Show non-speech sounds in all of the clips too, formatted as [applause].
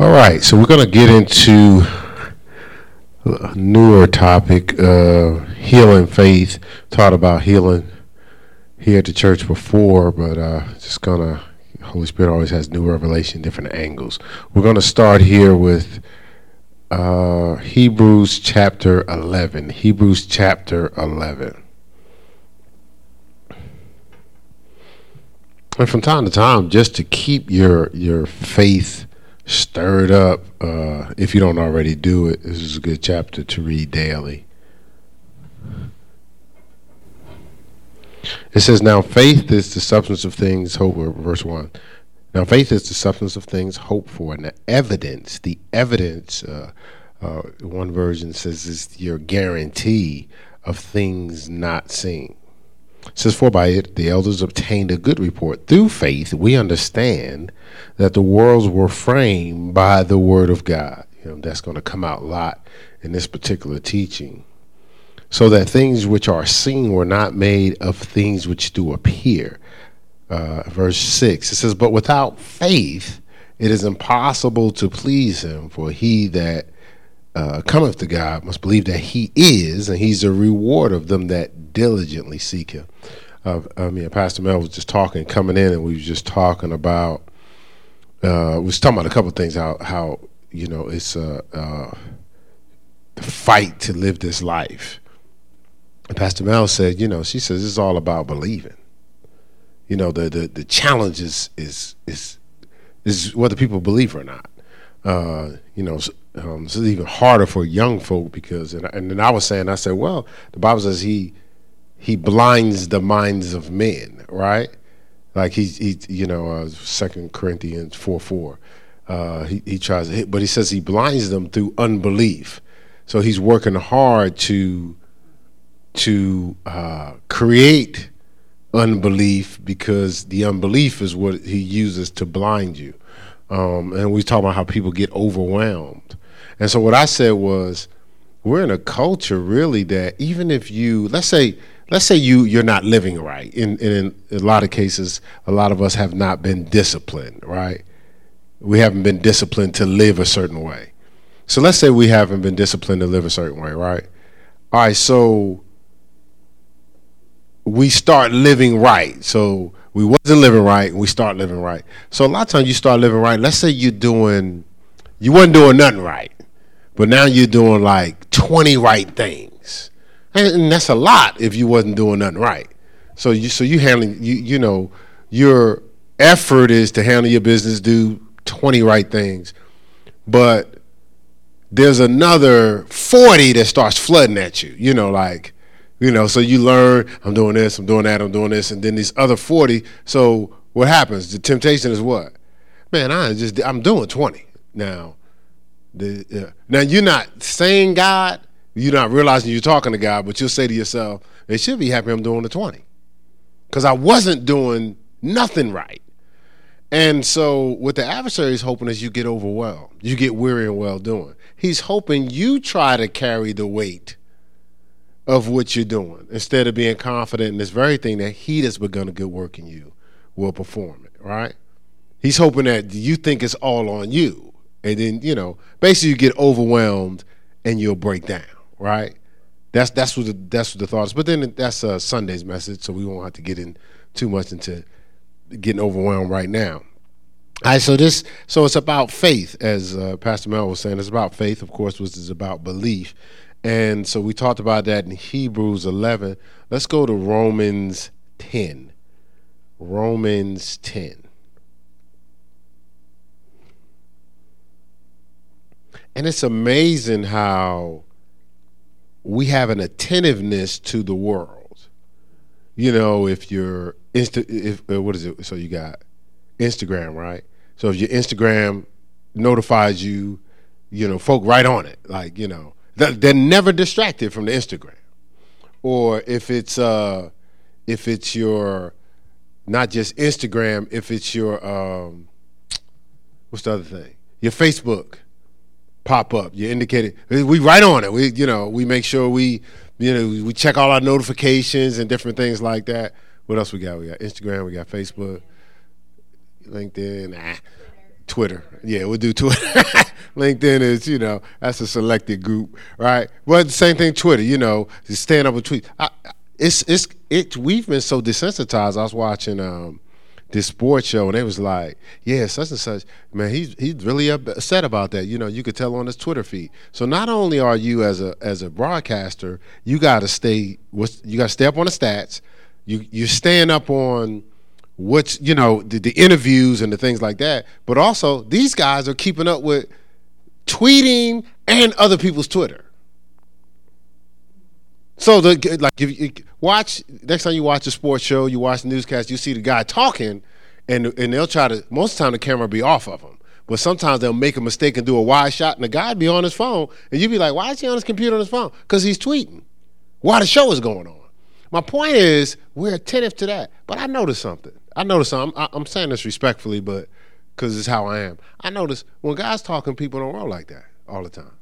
All right, so we're going to get into a newer topic, uh, healing faith. Taught about healing here at the church before, but uh, just gonna. Holy Spirit always has new revelation, different angles. We're going to start here with uh, Hebrews chapter 11. Hebrews chapter 11. And from time to time, just to keep your your faith stirred up, uh, if you don't already do it, this is a good chapter to read daily. It says, Now faith is the substance of things hope verse one. Now faith is the substance of things hoped for, and the evidence, the evidence, uh, uh, one version says is your guarantee of things not seen. Says, For by it the elders obtained a good report. Through faith we understand that the worlds were framed by the word of God. You know, that's going to come out a lot in this particular teaching so that things which are seen were not made of things which do appear. Uh, verse 6, it says, But without faith it is impossible to please him, for he that uh, cometh to God must believe that he is, and he's a reward of them that diligently seek him. Uh, I mean, Pastor Mel was just talking, coming in, and we was just talking about, uh, we was talking about a couple things, how, how you know, it's a, uh, the fight to live this life Pastor Mel said, you know, she says it's all about believing. You know, the the, the challenge is is is is whether people believe or not. Uh, you know, um, is even harder for young folk because, and, and then I was saying, I said, well, the Bible says he he blinds the minds of men, right? Like he, he you know, uh, Second Corinthians four four. Uh, he he tries, to, but he says he blinds them through unbelief. So he's working hard to to uh, create unbelief because the unbelief is what he uses to blind you. Um, and we talk about how people get overwhelmed. And so what I said was, we're in a culture really that even if you, let's say, let's say you you're not living right. In, in a lot of cases, a lot of us have not been disciplined, right? We haven't been disciplined to live a certain way. So let's say we haven't been disciplined to live a certain way, right? All right, so we start living right. So we wasn't living right, and we start living right. So a lot of times you start living right. Let's say you're doing, you wasn't doing nothing right, but now you're doing like 20 right things, and, that's a lot if you wasn't doing nothing right. So you, so you handling, you, you know, your effort is to handle your business, do 20 right things, but there's another 40 that starts flooding at you. You know, like you know, so you learn, I'm doing this, I'm doing that, I'm doing this, and then these other 40. So what happens? The temptation is what? Man, I just I'm doing 20 now. The, now you're not saying God, you're not realizing you're talking to God, but you'll say to yourself, "They should be happy I'm doing the 20, because I wasn't doing nothing right." And so, what the adversary is hoping is you get overwhelmed, you get weary and well doing. He's hoping you try to carry the weight of what you're doing instead of being confident in this very thing that he that's begun a good work in you will perform it, right? He's hoping that you think it's all on you. And then, you know, basically you get overwhelmed and you'll break down, right? That's that's what the, that's what the thought is. But then that's a Sunday's message, so we won't have to get in too much into getting overwhelmed right now. All right, so this so it's about faith, as uh, Pastor Mel was saying. It's about faith, of course, which is about belief. And so we talked about that in Hebrews 11. Let's go to Romans 10. Romans 10. And it's amazing how we have an attentiveness to the world. You know, if you're insta if uh, what is it? So you got Instagram, right? So if your Instagram notifies you, you know, folk right on it. Like, you know, they're never distracted from the Instagram. Or if it's uh, if it's your not just Instagram, if it's your um, what's the other thing? Your Facebook pop up. You indicated we right on it. We you know we make sure we you know we check all our notifications and different things like that. What else we got? We got Instagram. We got Facebook, LinkedIn, ah, Twitter. Yeah, we'll do Twitter. [laughs] LinkedIn is, you know, that's a selected group, right? Well, the same thing, Twitter. You know, stand up with tweet. I, it's it's it. We've been so desensitized. I was watching um, this sports show, and it was like, yeah, such and such. Man, he's he's really upset about that. You know, you could tell on his Twitter feed. So not only are you as a as a broadcaster, you got to stay. You got to stay up on the stats. You you stand up on what's you know the, the interviews and the things like that. But also, these guys are keeping up with tweeting and other people's Twitter. So the like if you watch next time you watch a sports show, you watch the newscast, you see the guy talking, and and they'll try to most of the time the camera be off of him. But sometimes they'll make a mistake and do a wide shot, and the guy be on his phone, and you'd be like, "Why is he on his computer on his phone?" Because he's tweeting while the show is going on. My point is, we're attentive to that. But I noticed something. I notice. I'm, I'm saying this respectfully, but because it's how I am. I notice when guys talking, people don't roll like that all the time.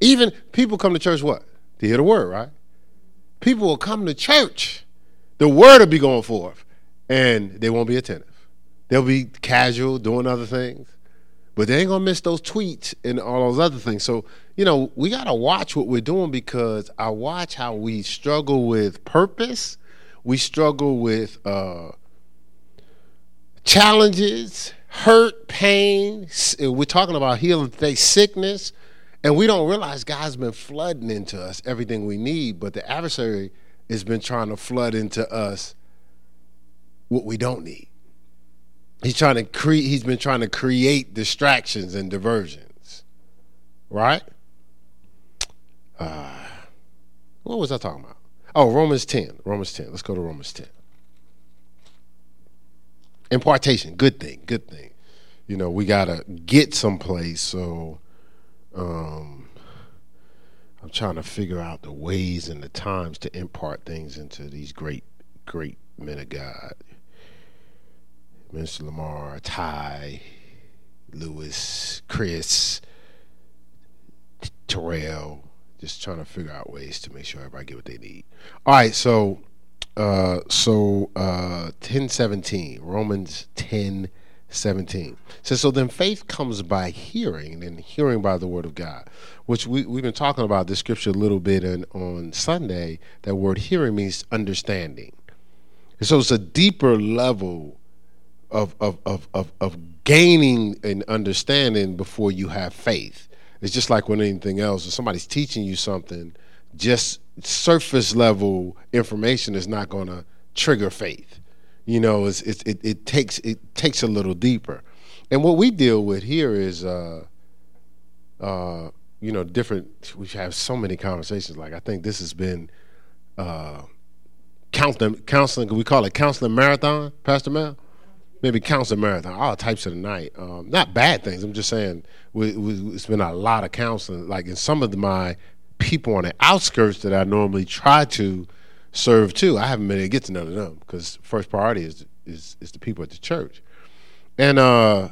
Even people come to church, what? to hear the word, right? People will come to church. The word will be going forth, and they won't be attentive. They'll be casual, doing other things, but they ain't gonna miss those tweets and all those other things. So, you know, we gotta watch what we're doing because I watch how we struggle with purpose, we struggle with uh, challenges, hurt, pain. We're talking about healing today, sickness. And we don't realize God's been flooding into us everything we need, but the adversary has been trying to flood into us what we don't need. He's trying to create he's been trying to create distractions and diversions. Right? Uh, what was I talking about? Oh, Romans 10. Romans 10. Let's go to Romans 10. Impartation, good thing, good thing. You know, we gotta get someplace so um, I'm trying to figure out the ways and the times to impart things into these great, great men of God. Mr. Lamar, Ty, Lewis, Chris, Terrell, just trying to figure out ways to make sure everybody get what they need. All right, so uh, so uh, ten seventeen, Romans ten 17 says so then faith comes by hearing and hearing by the word of god which we, we've been talking about this scripture a little bit in, on sunday. That word hearing means understanding. And so it's a deeper level of, of, of, of, of gaining an understanding before you have faith. It's just like when anything else. If somebody's teaching you something just surface level information is not going to trigger faith you know, it's, it's, it, it takes it takes a little deeper. And what we deal with here is, uh, uh, you know, different. We have so many conversations. Like I think this has been uh, counseling. Counseling. We call it counseling marathon, Pastor Mel. Maybe counseling marathon. All types of the night. Um, not bad things. I'm just saying we, we, it's been a lot of counseling. Like in some of my people on the outskirts that I normally try to serve too. I haven't been able to get to none of them because first priority is is is the people at the church, and uh,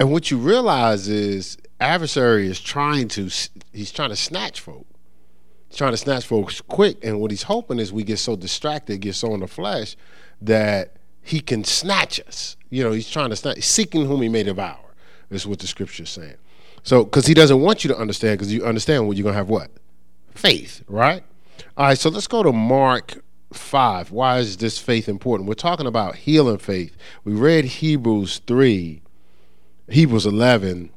and what you realize is adversary is trying to he's trying to snatch folk. He's trying to snatch folks quick, and what he's hoping is we get so distracted, get so in the flesh that he can snatch us. You know, he's trying to snatch, seeking whom he may devour. Is what the scripture is saying. So, because he doesn't want you to understand, because you understand what you're gonna have what faith, right? All right, so let's go to Mark 5. Why is this faith important? We're talking about healing faith. We read Hebrews 3, Hebrews 11,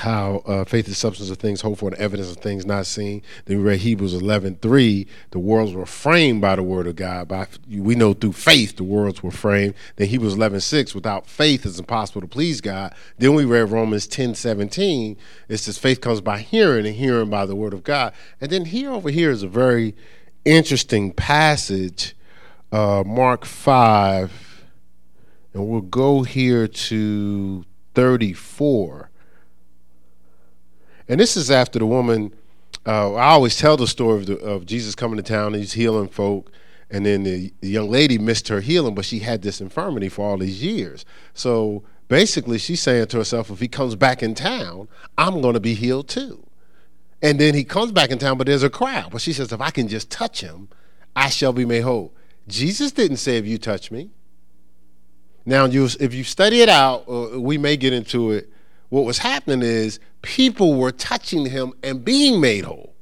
how uh, faith is substance of things hoped for and evidence of things not seen. Then we read Hebrews 11, 3, the worlds were framed by the word of God. By We know through faith the worlds were framed. Then Hebrews 11, 6, without faith it's impossible to please God. Then we read Romans 10, 17. It says faith comes by hearing and hearing by the word of God. And then here over here is a very interesting passage, uh, Mark 5, and we'll go here to 34. And this is after the woman. Uh, I always tell the story of, the, of, Jesus coming to town. And he's healing folk, and then the, the young lady missed her healing, but she had this infirmity for all these years. So basically, she's saying to herself, if he comes back in town, I'm going to be healed too. And then he comes back in town, but there's a crowd. But she says, if I can just touch him, I shall be made whole. Jesus didn't say, if you touch me. Now, you, if you study it out, uh, we may get into it. What was happening is people were touching him and being made whole.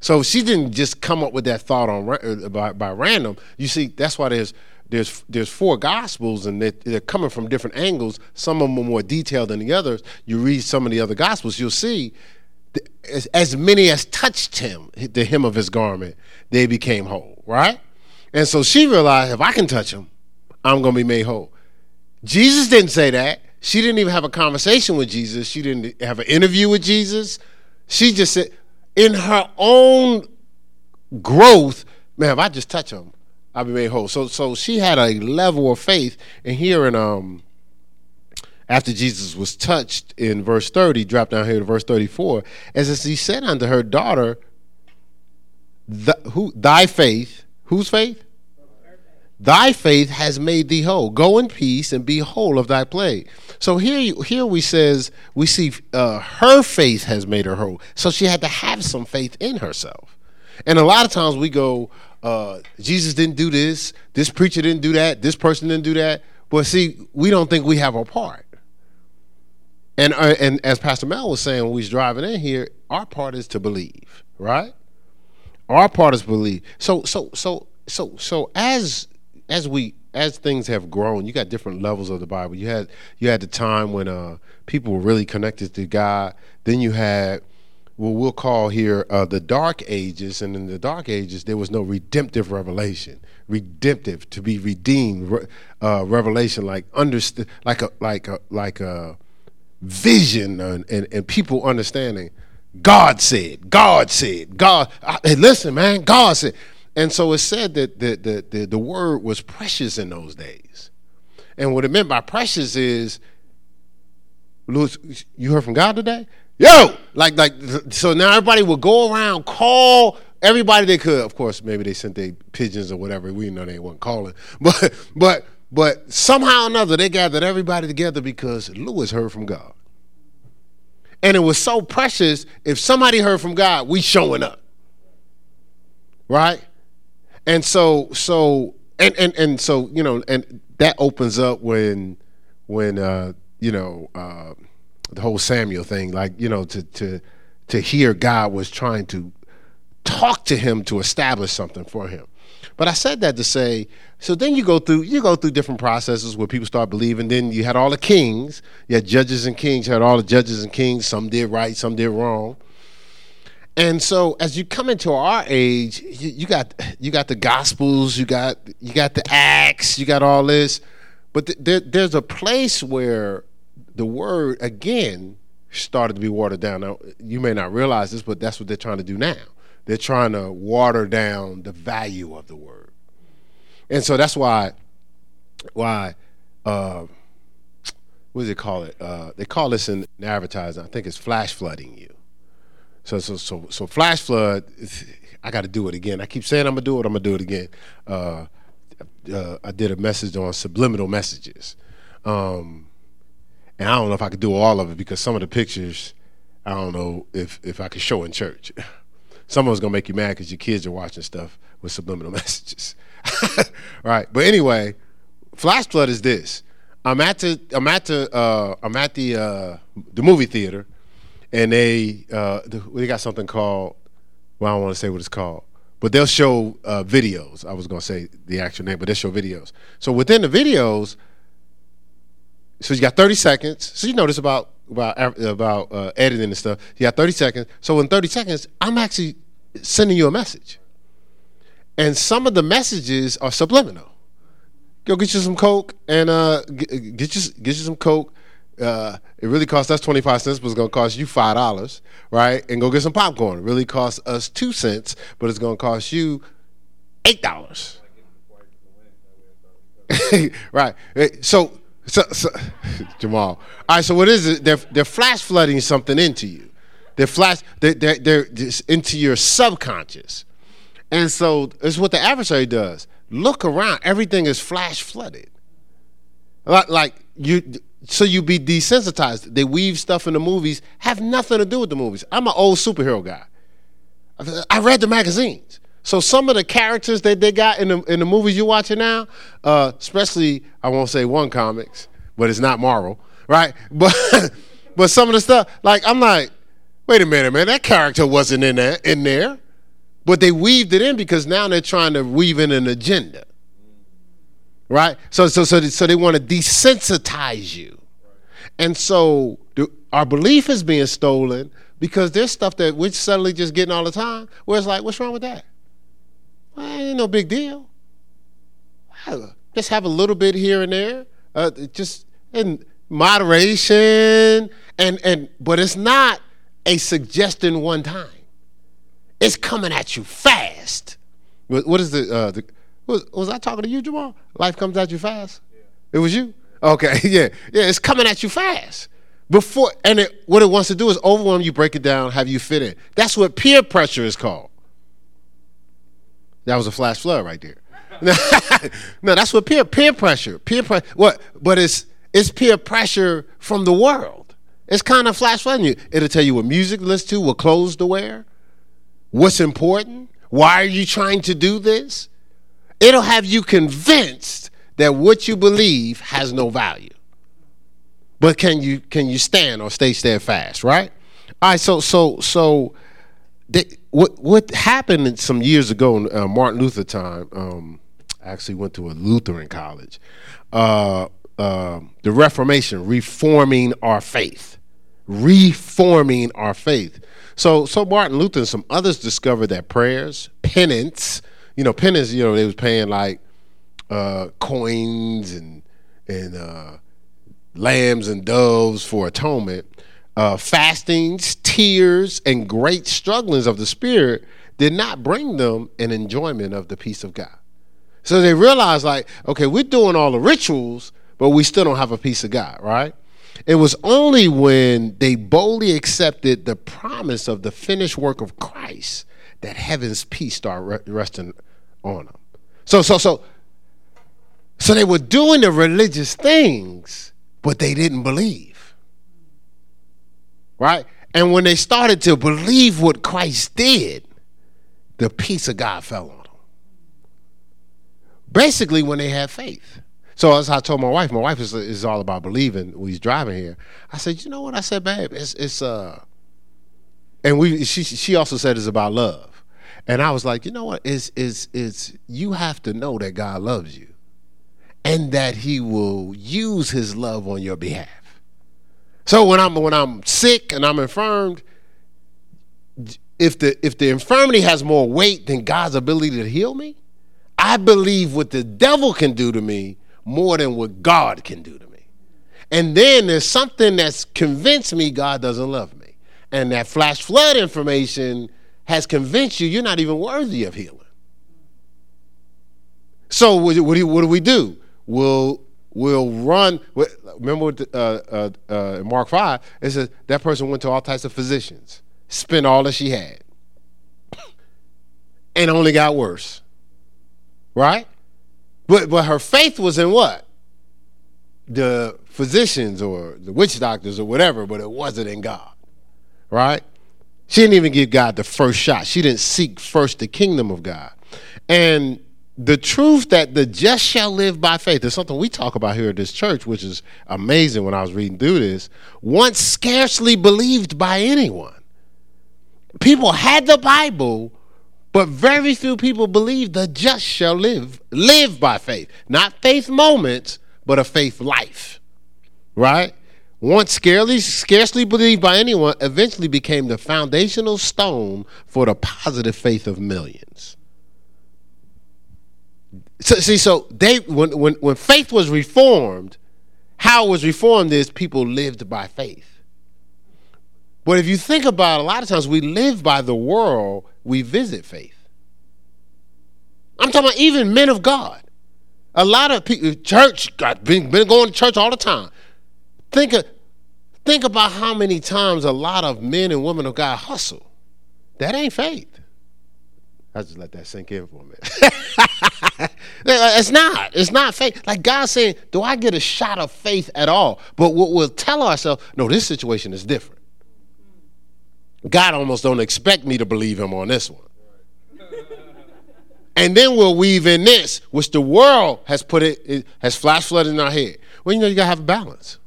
So she didn't just come up with that thought on uh, by, by random. You see, that's why there's there's there's four gospels and they're, they're, coming from different angles. Some of them are more detailed than the others. You read some of the other gospels, you'll see as, as many as touched him, the hem of his garment, they became whole. Right, and so she realized if I can touch him, I'm to be made whole. Jesus didn't say that. She didn't even have a conversation with Jesus. She didn't have an interview with Jesus. She just said, in her own growth, man, if I just touch him, I'll be made whole. So, so she had a level of faith. And here in um, after Jesus was touched in verse 30, drop down here to verse 34, as he said unto her daughter, the, who thy faith, whose faith? Thy faith has made thee whole. Go in peace and be whole of thy plague. So here, here we says we see uh, her faith has made her whole. So she had to have some faith in herself. And a lot of times we go, uh, Jesus didn't do this, this preacher didn't do that, this person didn't do that. But see, we don't think we have a part. And uh, and as Pastor Mel was saying when we was driving in here, our part is to believe, right? Our part is believe. So so so so so as as we as things have grown, you got different levels of the Bible. You had you had the time when uh, people were really connected to God. Then you had what we'll call here uh, the Dark Ages, and in the Dark Ages there was no redemptive revelation, redemptive to be redeemed, uh, revelation like understand, like a like a like a vision and, and, and people understanding. God said, God said, God. I, hey, listen, man, God said. And so it said that the, the, the, the word was precious in those days. And what it meant by precious is, Louis, you heard from God today? Yo! Like, like, so now everybody would go around, call everybody they could. Of course, maybe they sent their pigeons or whatever. We know they weren't calling. [laughs] But, but, but somehow or another, they gathered everybody together because Louis heard from God. And it was so precious. If somebody heard from God, we showing up. Right? And so so and and and so you know and that opens up when when uh you know uh the whole Samuel thing like you know to to to hear God was trying to talk to him to establish something for him. But I said that to say so then you go through you go through different processes where people start believing. Then you had all the kings. You had judges and kings. You had all the judges and kings. Some did right some did wrong and so as you come into our age, you, you, got you got the gospels, you got you got the acts, you got all this, but th- there, there's a place where the word again started to be watered down. Now you may not realize this, but that's what they're trying to do now. They're trying to water down the value of the word, and so that's why why uh, what does it call it? Uh, they call this in advertising. I think it's flash flooding you so so so so flash flood. I got to do it again. I keep saying I'm gonna do it. I'm gonna do it again. Uh, uh, I did a message on subliminal messages, um, and I don't know if I could do all of it because some of the pictures, I don't know if if I could show in church. [laughs] Someone's gonna make you mad because your kids are watching stuff with subliminal [laughs] messages, [laughs] right? But anyway, flash flood is this. I'm at the I'm at the uh, I'm at the uh, the movie theater and they uh, they got something called well I don't want to say what it's called, but they'll show uh, videos. I was gonna say the actual name, but they'll show videos. So within the videos, so you got 30 seconds. So you know this about about about uh, editing and stuff. You got 30 seconds. So in 30 seconds, I'm actually sending you a message, and some of the messages are subliminal. Go get you some coke and uh, get, get you get you some coke uh, it really costs us 25 cents, but it's going to cost you $5, right? And go get some popcorn. It really costs us 2 cents, but it's going to cost you $8. [laughs] right. So, so, so [laughs] Jamal. All right, so what is it? They're, they're flash flooding something into you. They're flash, they're, they're, they're into your subconscious. And so it's what the adversary does. Look around. Everything is flash flooded. Like, like you so you be desensitized. They weave stuff in the movies, have nothing to do with the movies. I'm an old superhero guy. I read the magazines. So some of the characters that they got in the in the movies you're watching now, uh, especially I won't say one comics, but it's not Marvel, right? [laughs] But but some of the stuff, like I'm like, wait a minute, man, that character wasn't in there in there, but they weaved it in because now they're trying to weave in an agenda, right? So so so so they want to desensitize you, and so the, our belief is being stolen because there's stuff that we're suddenly just getting all the time. Where it's like, what's wrong with that? Well, ain't no big deal. Just have a little bit here and there, uh, just in moderation, and and but it's not a suggestion one time. It's coming at you fast. What, what is the, uh, the was, was I talking to you, Jamal? Life comes at you fast. It was you. Okay, [laughs] yeah, yeah. It's coming at you fast before, and it, what it wants to do is overwhelm you, break it down, have you fit in. That's what peer pressure is called. That was a flash flood right there. [laughs] no, that's what peer peer pressure. Peer pressure. What? But it's it's peer pressure from the world. It's kind of flash flooding you. It'll tell you what music to listen to, what clothes to wear, what's important, why are you trying to do this. It'll have you convinced that what you believe has no value. But can you can you stand or stay steadfast? Right. All right. So so so they, what what happened some years ago in uh, Martin Luther time? Um, I actually went to a Lutheran college. Uh, uh, the Reformation, reforming our faith, reforming our faith. So so Martin Luther and some others discovered that prayers, penance, you know, penance, you know, they was paying like uh, coins and and uh, lambs and doves for atonement uh, fastings, tears, and great strugglings of the Spirit did not bring them an enjoyment of the peace of God. So they realized, like, okay, we're doing all the rituals, but we still don't have a peace of God, right? It was only when they boldly accepted the promise of the finished work of Christ that heaven's peace started resting on them. So, so, so, so they were doing the religious things, but they didn't believe right? And when they started to believe what Christ did, the peace of God fell on them. Basically, when they had faith. So as I told my wife, my wife is, is all about believing. When he's driving here, I said, you know what? I said, babe, it's it's uh, and we she she also said it's about love, and I was like, you know what? Is is is you have to know that God loves you, and that He will use His love on your behalf. So when I'm when I'm sick and I'm infirmed, if the if the infirmity has more weight than God's ability to heal me, I believe what the devil can do to me more than what God can do to me. And then there's something that's convinced me God doesn't love me. And that flash flood information has convinced you you're not even worthy of healing. So what do, what do we do? We'll will run. Remember, uh, uh, uh, Mark five, it says that person went to all types of physicians, spent all that she had, [coughs] and only got worse. Right? But but her faith was in what? The physicians or the witch doctors or whatever, but it wasn't in God. Right? She didn't even give God the first shot. She didn't seek first the kingdom of God. And the truth that the just shall live by faith is something we talk about here at this church, which is amazing when I was reading through this, once scarcely believed by anyone. People had the Bible, but very few people believed the just shall live live by faith. Not faith moments, but a faith life. Right? Once scarcely, scarcely believed by anyone, eventually became the foundational stone for the positive faith of millions. So, see, so they when when when faith was reformed, how it was reformed is people lived by faith. But if you think about it, a lot of times we live by the world, we visit faith. I'm talking about even men of God. A lot of people, church, got been, been going to church all the time. Think of, think about how many times a lot of men and women of God hustle. That ain't faith. I just let that sink in for a minute. [laughs] it's not. It's not faith. Like God saying, do I get a shot of faith at all? But what we'll tell ourselves, no, this situation is different. God almost don't expect me to believe him on this one. and then we'll weave in this, which the world has put it, it has flash flooded in our head. Well, you know, you gotta have a balance.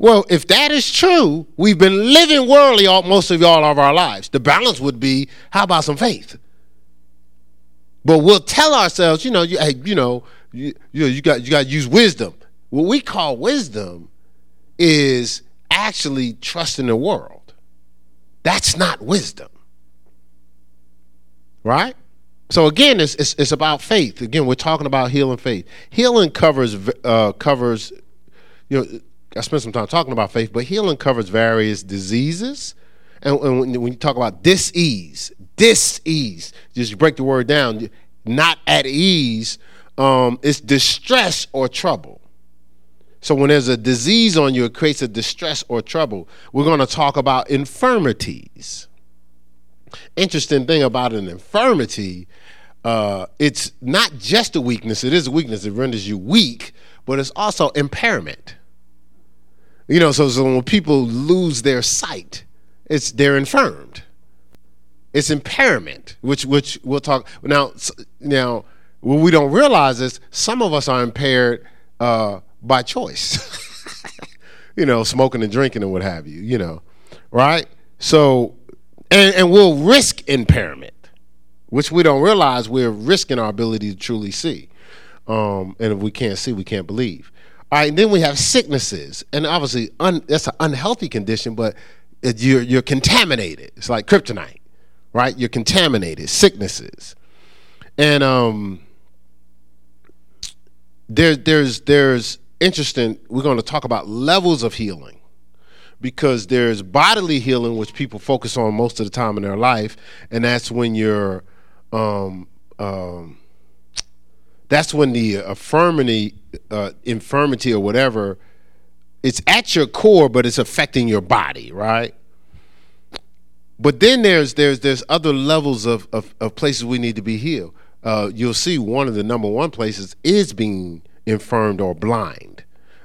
Well, if that is true, we've been living worldly all, most of y'all of our lives. The balance would be, how about some faith? But we'll tell ourselves, you know, you, hey, you know, you, you, you got you got to use wisdom. What we call wisdom is actually trusting the world. That's not wisdom, right? So again, it's, it's, it's about faith. Again, we're talking about healing faith. Healing covers uh, covers, you know, I spent some time talking about faith, but healing covers various diseases. And, and when, when, you talk about dis-ease, dis-ease, just break the word down, not at ease, um, it's distress or trouble. So when there's a disease on you, it creates a distress or trouble. We're going to talk about infirmities. Interesting thing about an infirmity, uh, it's not just a weakness. It is a weakness. It renders you weak, but it's also impairment. You know, so, so when people lose their sight, it's they're infirmed. It's impairment, which which we'll talk now. Now, what we don't realize is some of us are impaired uh, by choice. [laughs] you know, smoking and drinking and what have you. You know, right? So, and and we'll risk impairment, which we don't realize we're risking our ability to truly see. Um, and if we can't see, we can't believe. All right, then we have sicknesses, and obviously un, that's an unhealthy condition, but it, you're you're contaminated. It's like kryptonite, right? You're contaminated. Sicknesses, and um, there's there's there's interesting. We're going to talk about levels of healing because there's bodily healing, which people focus on most of the time in their life, and that's when you're um, um, that's when the affirmity, uh, infirmity or whatever, it's at your core, but it's affecting your body, right? But then there's there's there's other levels of of, of places we need to be healed. Uh, you'll see one of the number one places is being infirmed or blind,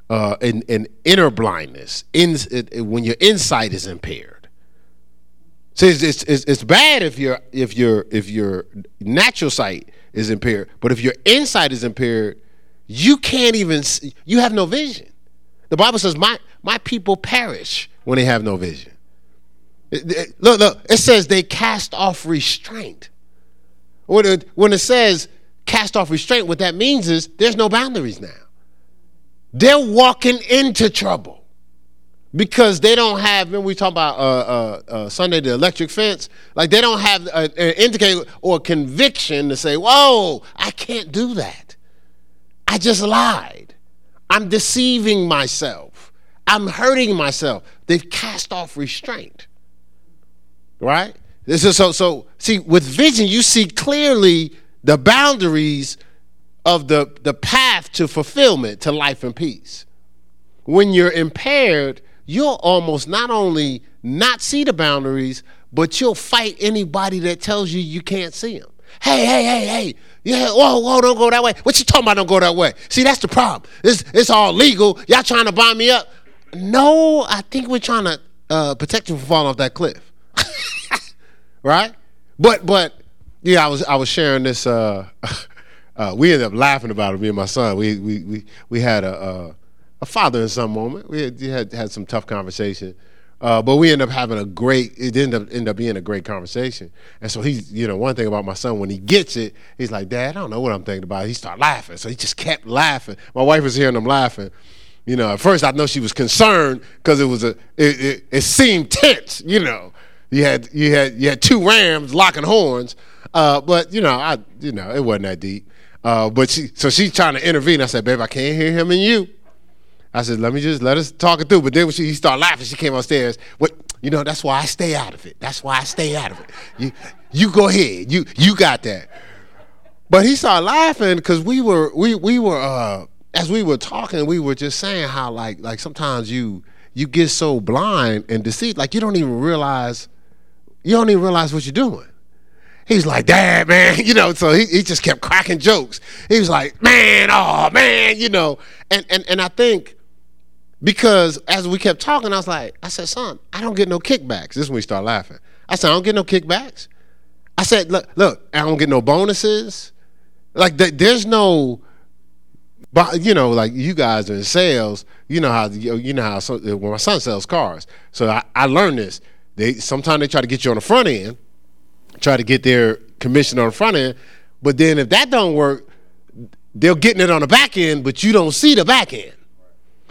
uh, and, and inner blindness. In it, it, when your insight is impaired. So it's, it's, it's bad if your if your if your natural sight is impaired. But if your insight is impaired, you can't even see, you have no vision. The Bible says, "My my people perish when they have no vision." It, look, look, it says they cast off restraint. When it, when it says cast off restraint, what that means is there's no boundaries now. They're walking into trouble because they don't have. When we talk about uh, uh, uh, Sunday the electric fence, like they don't have an indicator or conviction to say, "Whoa, I can't do that. I just lied. I'm deceiving myself. I'm hurting myself." They've cast off restraint. Right? This is so. So see, with vision, you see clearly the boundaries of the the path to fulfillment, to life and peace. When you're impaired you'll almost not only not see the boundaries, but you'll fight anybody that tells you you can't see them. Hey, hey, hey, hey. Yeah, whoa, whoa, don't go that way. What you talking about don't go that way? See, that's the problem. It's, it's all legal. Y'all trying to bind me up. No, I think we're trying to uh, protect you from falling off that cliff. [laughs] right? But, but, yeah, I was, I was sharing this. Uh, [laughs] uh, we ended up laughing about it, me and my son. We, we, we, we had a, uh, a father in some moment. We had had, had some tough conversation, uh, but we end up having a great. It ended up ended up being a great conversation. And so he's, you know, one thing about my son when he gets it, he's like, "Dad, I don't know what I'm thinking about." He started laughing, so he just kept laughing. My wife was hearing him laughing. You know, at first I know she was concerned because it was a it, it, it, seemed tense. You know, you had you had you had two rams locking horns, uh, but you know I you know it wasn't that deep. Uh, but she so she's trying to intervene. I said, "Babe, I can't hear him and you." I said, let me just let us talk it through. But then when she, he started laughing, she came upstairs. What you know, that's why I stay out of it. That's why I stay out of it. You you go ahead. You you got that. But he started laughing because we were we we were uh as we were talking, we were just saying how like like sometimes you you get so blind and deceived, like you don't even realize you don't even realize what you're doing. He's like, Dad, man, [laughs] you know, so he, he just kept cracking jokes. He was like, Man, oh man, you know. And and and I think because as we kept talking, I was like, I said, son, I don't get no kickbacks. This is when we start laughing. I said, I don't get no kickbacks. I said, look, look, I don't get no bonuses. Like there's no, you know, like you guys are in sales. You know how you know how when my son sells cars. So I, I learned this. They sometimes they try to get you on the front end, try to get their commission on the front end, but then if that don't work, they're getting it on the back end, but you don't see the back end.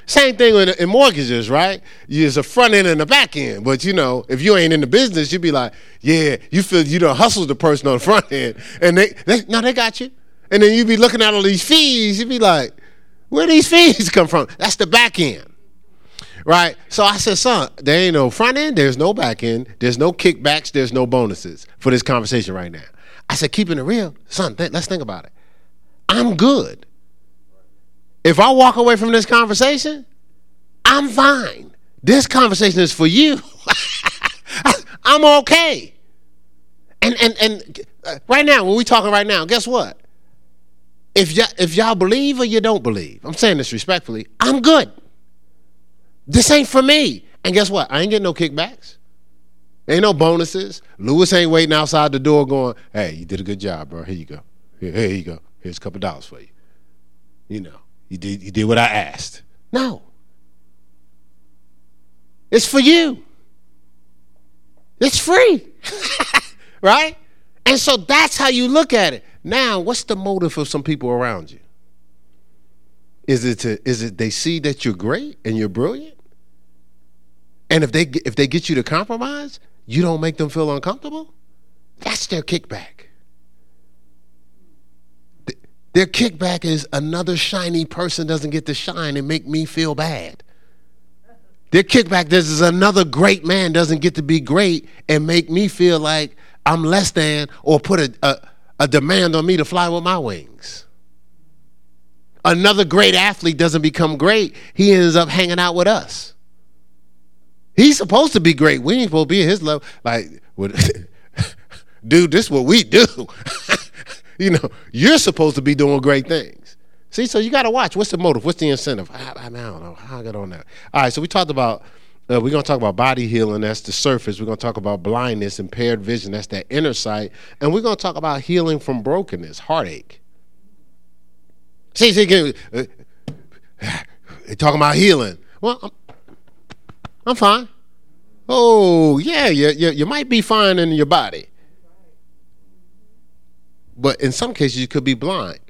Same thing in, in mortgages, right? There's a front end and a back end. But you know, if you ain't in the business, you'd be like, yeah, you feel you don't hustle the person on the front end. And they, they no, they got you. And then you'd be looking at all these fees, you'd be like, where these [laughs] fees come from? That's the back end. Right? So I said, son, there ain't no front end, there's no back end, there's no kickbacks, there's no bonuses for this conversation right now. I said, keeping it real, son, th- let's think about it. I'm good. If I walk away from this conversation, I'm fine. This conversation is for you. [laughs] I'm okay. And and and uh, right now, when we talking right now, guess what? If y'all if y'all believe or you don't believe, I'm saying this respectfully, I'm good. This ain't for me. And guess what? I ain't getting no kickbacks. Ain't no bonuses. Lewis ain't waiting outside the door going, hey, you did a good job, bro. Here you go. Here, here you go. Here's a couple dollars for you. You know. You did, you did what I asked. No. It's for you. It's free. [laughs] right? And so that's how you look at it. Now, what's the motive of some people around you? Is it to, is it they see that you're great and you're brilliant? And if they if they get you to compromise, you don't make them feel uncomfortable? That's their kickback. Their kickback is another shiny person doesn't get to shine and make me feel bad. Their kickback is another great man doesn't get to be great and make me feel like I'm less than or put a, a, a demand on me to fly with my wings. Another great athlete doesn't become great. He ends up hanging out with us. He's supposed to be great. We ain't supposed to be at his level. Like, [laughs] dude, this is what we do. [laughs] you know, you're supposed to be doing great things. See, so you got to watch. What's the motive? What's the incentive? I, I, don't know. How I got on that? All right, so we talked about, uh, we're going to talk about body healing. That's the surface. We're going to talk about blindness, impaired vision. That's that inner sight. And we're going to talk about healing from brokenness, heartache. See, see, uh, [sighs] talking about healing. Well, I'm, I'm fine. Oh, yeah, you, you, you might be fine in your body but in some cases you could be blind.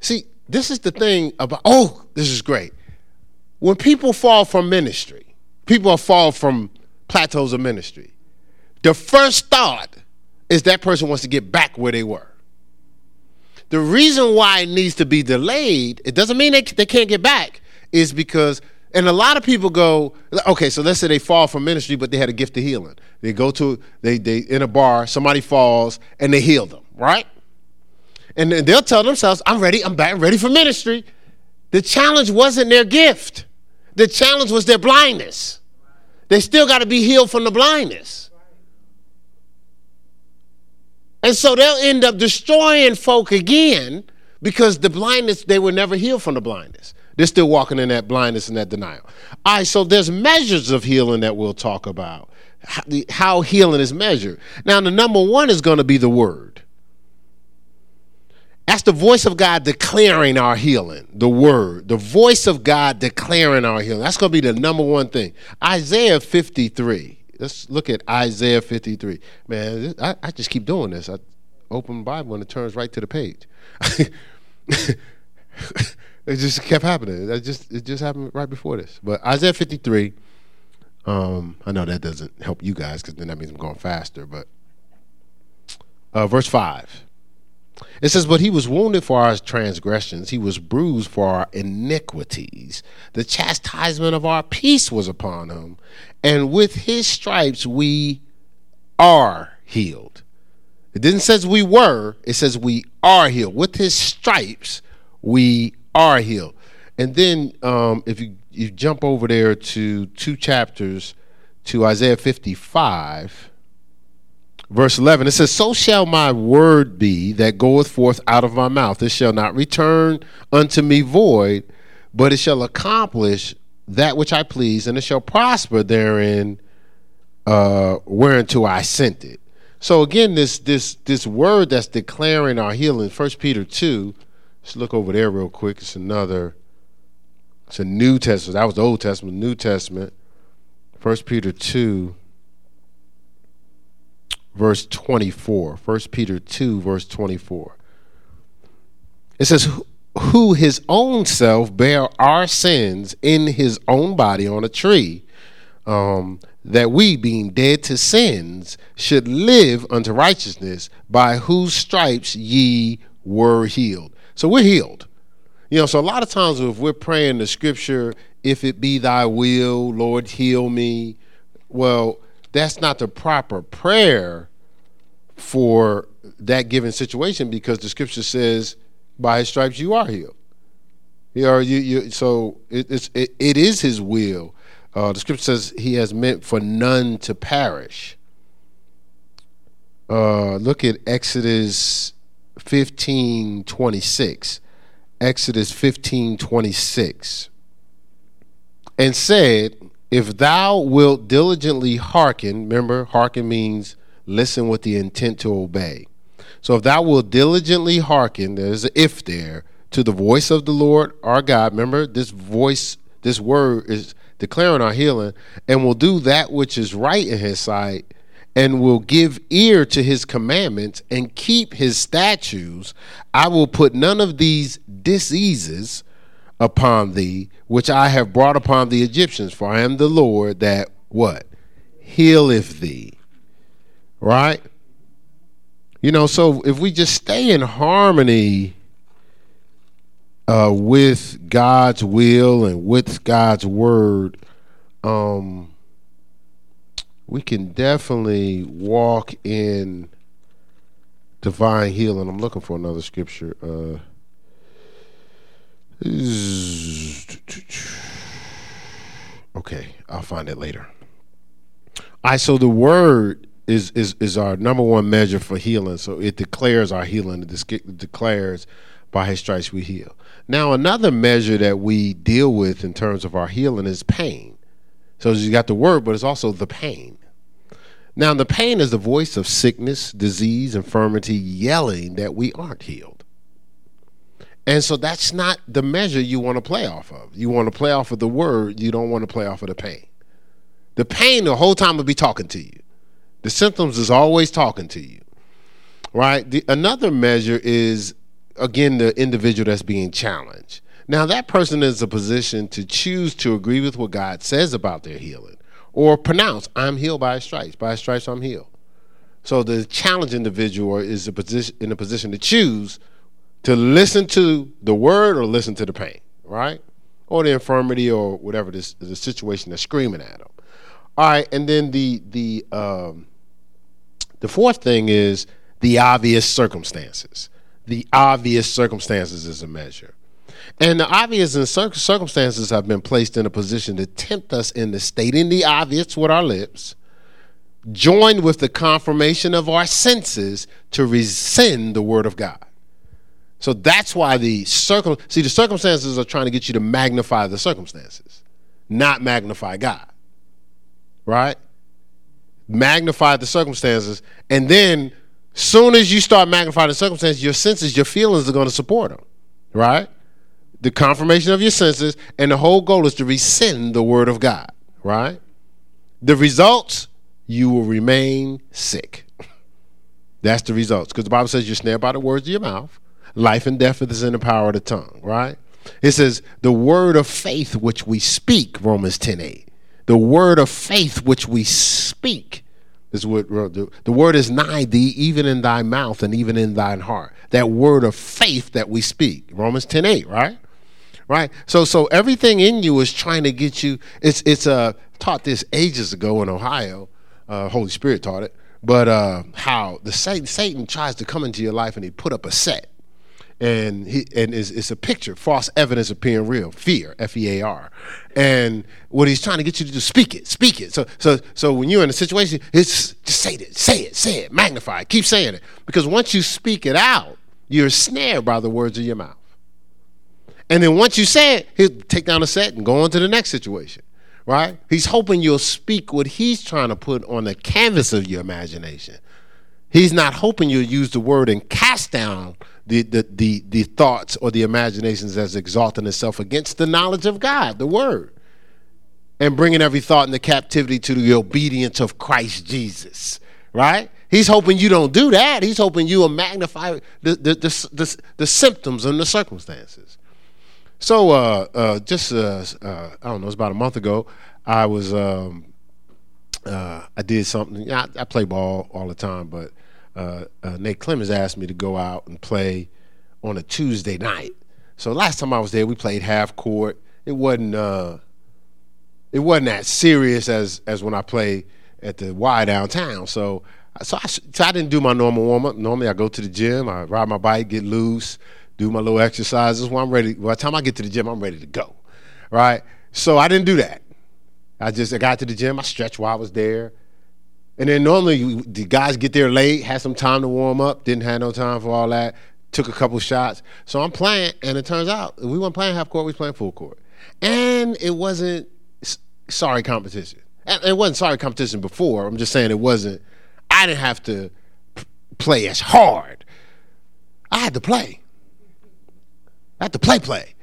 See, this is the thing about oh, this is great. When people fall from ministry, people fall from plateaus of ministry. The first thought is that person wants to get back where they were. The reason why it needs to be delayed, it doesn't mean they, they can't get back, is because, and a lot of people go, okay, so let's say they fall from ministry, but they had a gift of healing. They go to, they, they in a bar, somebody falls, and they heal them, right? And they'll tell themselves, I'm ready, I'm back, ready for ministry. The challenge wasn't their gift, the challenge was their blindness. They still got to be healed from the blindness. And so they'll end up destroying folk again because the blindness, they were never healed from the blindness. They're still walking in that blindness and that denial. All right, so there's measures of healing that we'll talk about, how healing is measured. Now, the number one is going to be the word. That's the voice of God declaring our healing, the word, the voice of God declaring our healing. That's going to be the number one thing. Isaiah 53. Let's look at Isaiah 53. Man, I, I just keep doing this. I open the Bible and it turns right to the page. [laughs] it just kept happening. It just it just happened right before this. But Isaiah 53. Um, I know that doesn't help you guys because then that means I'm going faster. But uh, verse five. It says, But he was wounded for our transgressions, he was bruised for our iniquities. The chastisement of our peace was upon him, and with his stripes we are healed. It didn't says we were, it says we are healed. With his stripes we are healed. And then um, if you, you jump over there to two chapters to Isaiah 55 Verse 11, it says, So shall my word be that goeth forth out of my mouth. It shall not return unto me void, but it shall accomplish that which I please, and it shall prosper therein uh, whereunto I sent it. So again, this this this word that's declaring our healing, First Peter two. Let's look over there real quick. It's another. It's a New Testament. That was the Old Testament. New Testament. First Peter two, verse twenty-four. First Peter two, verse twenty-four. It says, "Who his own self bare our sins in his own body on a tree." Um, that we, being dead to sins, should live unto righteousness, by whose stripes ye were healed. So we're healed. You know, so a lot of times if we're praying the scripture, if it be thy will, Lord, heal me, well, that's not the proper prayer for that given situation because the scripture says, by his stripes you are healed. You know, you, you, so it, it's, it, it is his will uh, the scripture says he has meant for none to perish. Uh, look at Exodus 15 26. Exodus 15 26. And said, If thou wilt diligently hearken, remember, hearken means listen with the intent to obey. So if thou wilt diligently hearken, there's an if there, to the voice of the Lord our God. Remember, this voice, this word is declaring our healing, and will do that which is right in his sight, and will give ear to his commandments and keep his statutes, I will put none of these diseases upon thee, which I have brought upon the Egyptians, for I am the Lord that what? Healeth thee. Right? You know, so if we just stay in harmony uh, with God's will and with God's word, um, we can definitely walk in divine healing. I'm looking for another scripture. Uh, okay, I'll find it later. All right, so the word is is is our number one measure for healing. So it declares our healing. It declares by his stripes we heal. Now, another measure that we deal with in terms of our healing is pain. So you got the word, but it's also the pain. Now, the pain is the voice of sickness, disease, infirmity yelling that we aren't healed. And so that's not the measure you want to play off of. You want to play off of the word, you don't want to play off of the pain. The pain the whole time will be talking to you. The symptoms is always talking to you. Right? The, another measure is again the individual that's being challenged. Now that person is a position to choose to agree with what God says about their healing or pronounce, I'm healed by stripes. By stripes I'm healed. So the challenged individual is a position in a position to choose to listen to the word or listen to the pain, right? Or the infirmity or whatever this is the situation that's screaming at them. All right, and then the the um, the fourth thing is the obvious circumstances the obvious circumstances as a measure. And the obvious circumstances have been placed in a position to tempt us into stating the obvious with our lips, joined with the confirmation of our senses to rescind the word of God. So that's why the circum see the circumstances are trying to get you to magnify the circumstances, not magnify God. Right? Magnify the circumstances, and then Soon as you start magnifying the circumstances, your senses, your feelings are going to support them, right? The confirmation of your senses, and the whole goal is to rescind the word of God, right? The results, you will remain sick. [laughs] That's the results. Because the Bible says you're snared by the words of your mouth. Life and death is in the power of the tongue, right? It says the word of faith which we speak, Romans 10 8. The word of faith which we speak is what the, word is nigh thee, even in thy mouth and even in thine heart. That word of faith that we speak. Romans 10 8, right? Right? So so everything in you is trying to get you, it's it's uh taught this ages ago in Ohio. Uh, Holy Spirit taught it. But uh, how the Satan, Satan tries to come into your life and he put up a set and he and it's, it's, a picture, false evidence appearing real, fear, F E A R, and what he's trying to get you to do, speak it, speak it. So so so when you're in a situation, it's just say it, say it, say it, magnify it, keep saying it, because once you speak it out, you're snared by the words of your mouth, and then once you say it, he'll take down the set and go on to the next situation. Right? He's hoping you'll speak what he's trying to put on the canvas of your imagination He's not hoping you'll use the word and cast down the, the, the, the thoughts or the imaginations as exalting itself against the knowledge of God, the word, and bringing every thought into captivity to the obedience of Christ Jesus, right? He's hoping you don't do that. He's hoping you will magnify the, the, the, the, the symptoms and the circumstances. So, uh, uh, just, uh, uh I don't know, it's about a month ago, I was, um, uh, I did something. I, I, play ball all the time, but uh, Nate Clemens asked me to go out and play on a Tuesday night. So last time I was there, we played half court. It wasn't, uh, it wasn't that serious as as when I play at the Y downtown. So so I, so I didn't do my normal warm up. Normally, I go to the gym, I ride my bike, get loose, do my little exercises. When I'm ready, by the time I get to the gym, I'm ready to go, right? So I didn't do that. I just I got to the gym, I stretched while I was there, and then normally the guys get there late, had some time to warm up, didn't have no time for all that. Took a couple shots, so I'm playing, and it turns out we weren't playing half court, we was playing full court, and it wasn't sorry competition. It wasn't sorry competition before. I'm just saying it wasn't I didn't have to play as hard. I had to play. I had to play, play.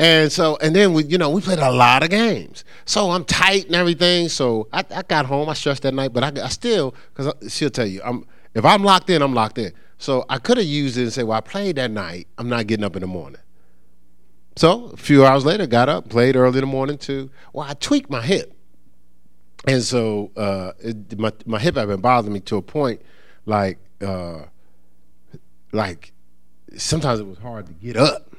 And so, and then we, you know, we played a lot of games. So I'm tight and everything. So I, I got home. I stressed that night, but I, I still, because she'll tell you, I'm if I'm locked in, I'm locked in. So I could have used it and say, well, I played that night. I'm not getting up in the morning. So a few hours later, got up, played early in the morning too. Well, I tweaked my hip and so uh, it, my my hip had been bothering me to a point, like uh, like sometimes it was hard to get up.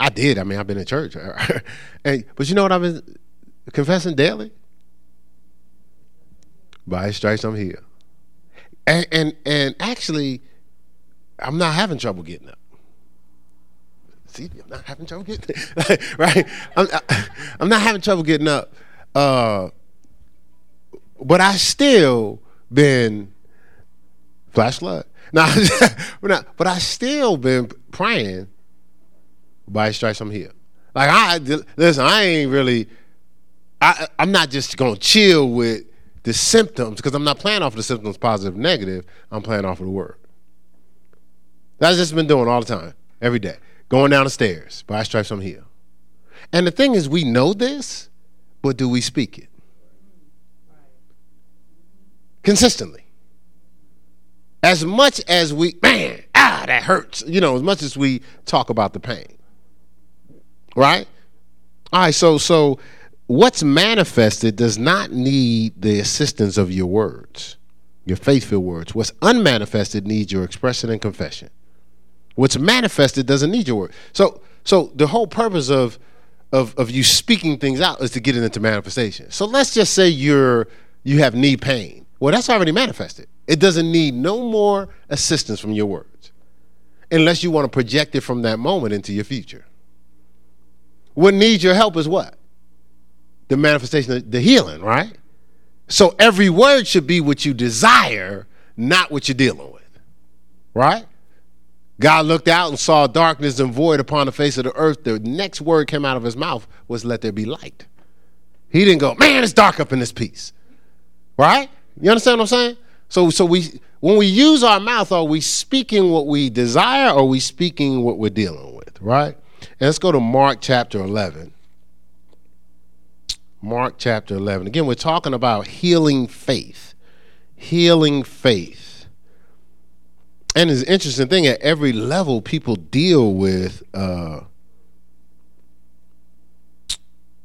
I did. I mean, I've been in church, [laughs] and but you know what I've been confessing daily. By stripes, I'm here, and and and actually, I'm not having trouble getting up. See, I'm not having trouble getting up. [laughs] right. I'm, I'm not having trouble getting up. Uh, but I still been flash flood. [laughs] Now, but I still been praying. By stripes, I'm here. Like I listen, I ain't really. I I'm not just gonna chill with the symptoms because I'm not playing off of the symptoms, positive, negative. I'm playing off of the word. That's just been doing all the time, every day. Going down the stairs. By stripes, I'm here. And the thing is, we know this, but do we speak it? consistently. As much as we, man, ah, that hurts, you know, as much as we talk about the pain. Right? All right, so so what's manifested does not need the assistance of your words, your faithful words. What's unmanifested needs your expression and confession. What's manifested doesn't need your word. So so the whole purpose of of of you speaking things out is to get it into manifestation. So let's just say you're you have knee pain. Well, that's already manifested. It doesn't need no more assistance from your words unless you want to project it from that moment into your future. What needs your help is what? The manifestation of the healing, right? So every word should be what you desire, not what you're dealing with, right? God looked out and saw darkness and void upon the face of the earth. The next word came out of his mouth was, Let there be light. He didn't go, Man, it's dark up in this piece, right? You understand what I'm saying? So so we when we use our mouth, are we speaking what we desire or are we speaking what we're dealing with, right? And let's go to Mark chapter 11. Mark chapter 11. Again, we're talking about healing faith. Healing faith. And it's an interesting thing at every level, people deal with uh,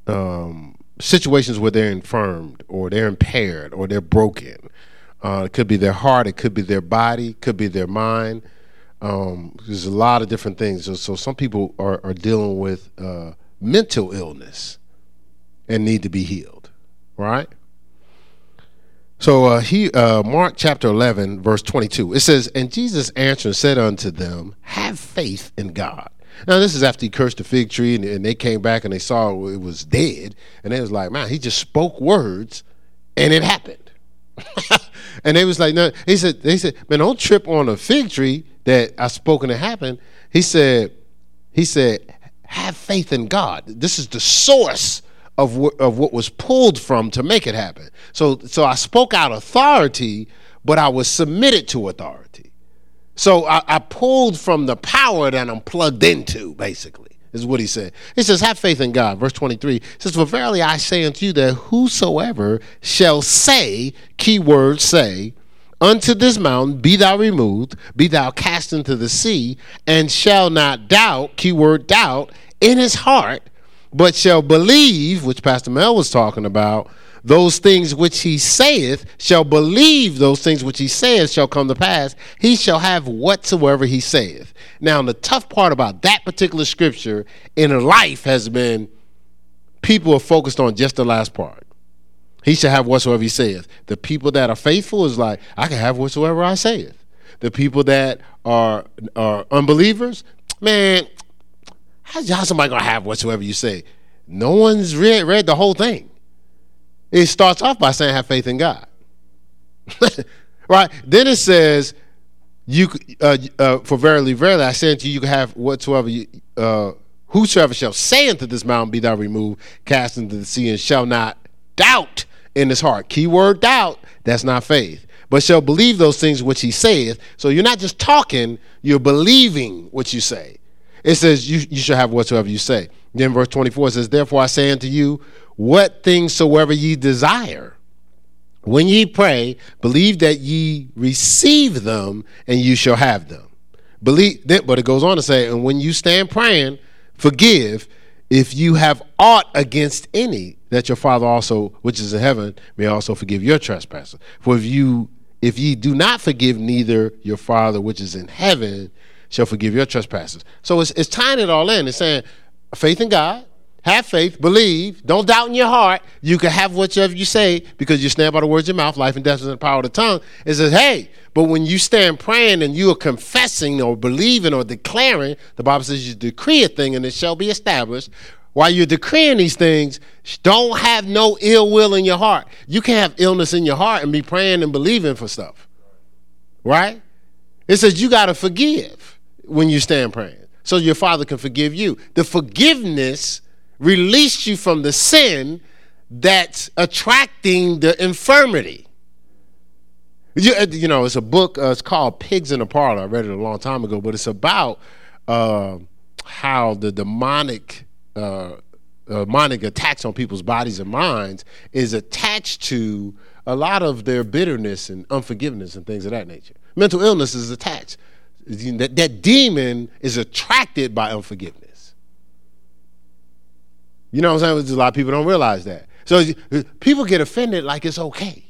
um, situations where they're infirmed or they're impaired or they're broken. Uh, it could be their heart, it could be their body, could be their mind. Um, there's a lot of different things. So, so some people are, are dealing with uh, mental illness and need to be healed, right? So uh, he, uh, Mark chapter 11, verse 22, it says, And Jesus answered and said unto them, Have faith in God. Now this is after he cursed the fig tree, and, and they came back and they saw it was dead, and they was like, "Man, he just spoke words, and it happened." [laughs] and they was like, "No," he said, "They said, man, don't trip on a fig tree that I spoken to happen." He said, "He said, have faith in God. This is the source." Of, what of what was pulled from to make it happen. So, so I spoke out authority, but I was submitted to authority. So I, I pulled from the power that I'm plugged into, basically is what he said. He says, Have faith in God. Verse 23 says, For verily I say unto you that whosoever shall say, keyword say, unto this mountain, be thou removed, be thou cast into the sea, and shall not doubt, keyword doubt, in his heart, but shall believe, which Pastor Mel was talking about, those things which he saith, shall believe those things which he saith shall come to pass, he shall have whatsoever he saith. Now, the tough part about that particular scripture in life has been people are focused on just the last part. He shall have whatsoever he saith. The people that are faithful is like, I can have whatsoever I saith. The people that are are unbelievers, man, how's somebody gonna have whatsoever you say? No one's read read the whole thing. It starts off by saying have faith in God. [laughs] right? Then it says, you uh, uh, for verily, verily, I say unto you, you can have whatsoever you, uh, whosoever shall say unto this mountain, be thou removed, cast into the sea, and shall not doubt in his heart. Keyword doubt, that's not faith. But shall believe those things which he saith. So you're not just talking, you're believing what you say. It says you, you shall have whatsoever you say. Then verse 24 says, Therefore I say unto you, what things soever ye desire, when ye pray, believe that ye receive them, and you shall have them. Believe that, but it goes on to say, and when you stand praying, forgive if you have aught against any, that your Father also, which is in heaven, may also forgive your trespasses. For if you if ye do not forgive, neither your Father which is in heaven shall forgive your trespasses. So it's, it's tying it all in. It's saying faith in God, have faith, believe, don't doubt in your heart. You can have whatever you say because you stand by the words of your mouth, life and death is in the power of the tongue. It says, hey, but when you stand praying and you are confessing or believing or declaring, the Bible says you decree a thing and it shall be established. While you're decreeing these things, don't have no ill will in your heart. You can't have illness in your heart and be praying and believing for stuff. Right? It says you got to forgive when you stand praying so your father can forgive you. The forgiveness released you from the sin that's attracting the infirmity. You, uh, you know, it's a book, uh, it's called Pigs in the Parlor. I read it a long time ago, but it's about uh, how the demonic uh, demonic attacks on people's bodies and minds is attached to a lot of their bitterness and unforgiveness and things of that nature. Mental illness is attached. That, that demon is attracted by unforgiveness. You know what I'm saying? A lot of people don't realize that. So people get offended like it's okay.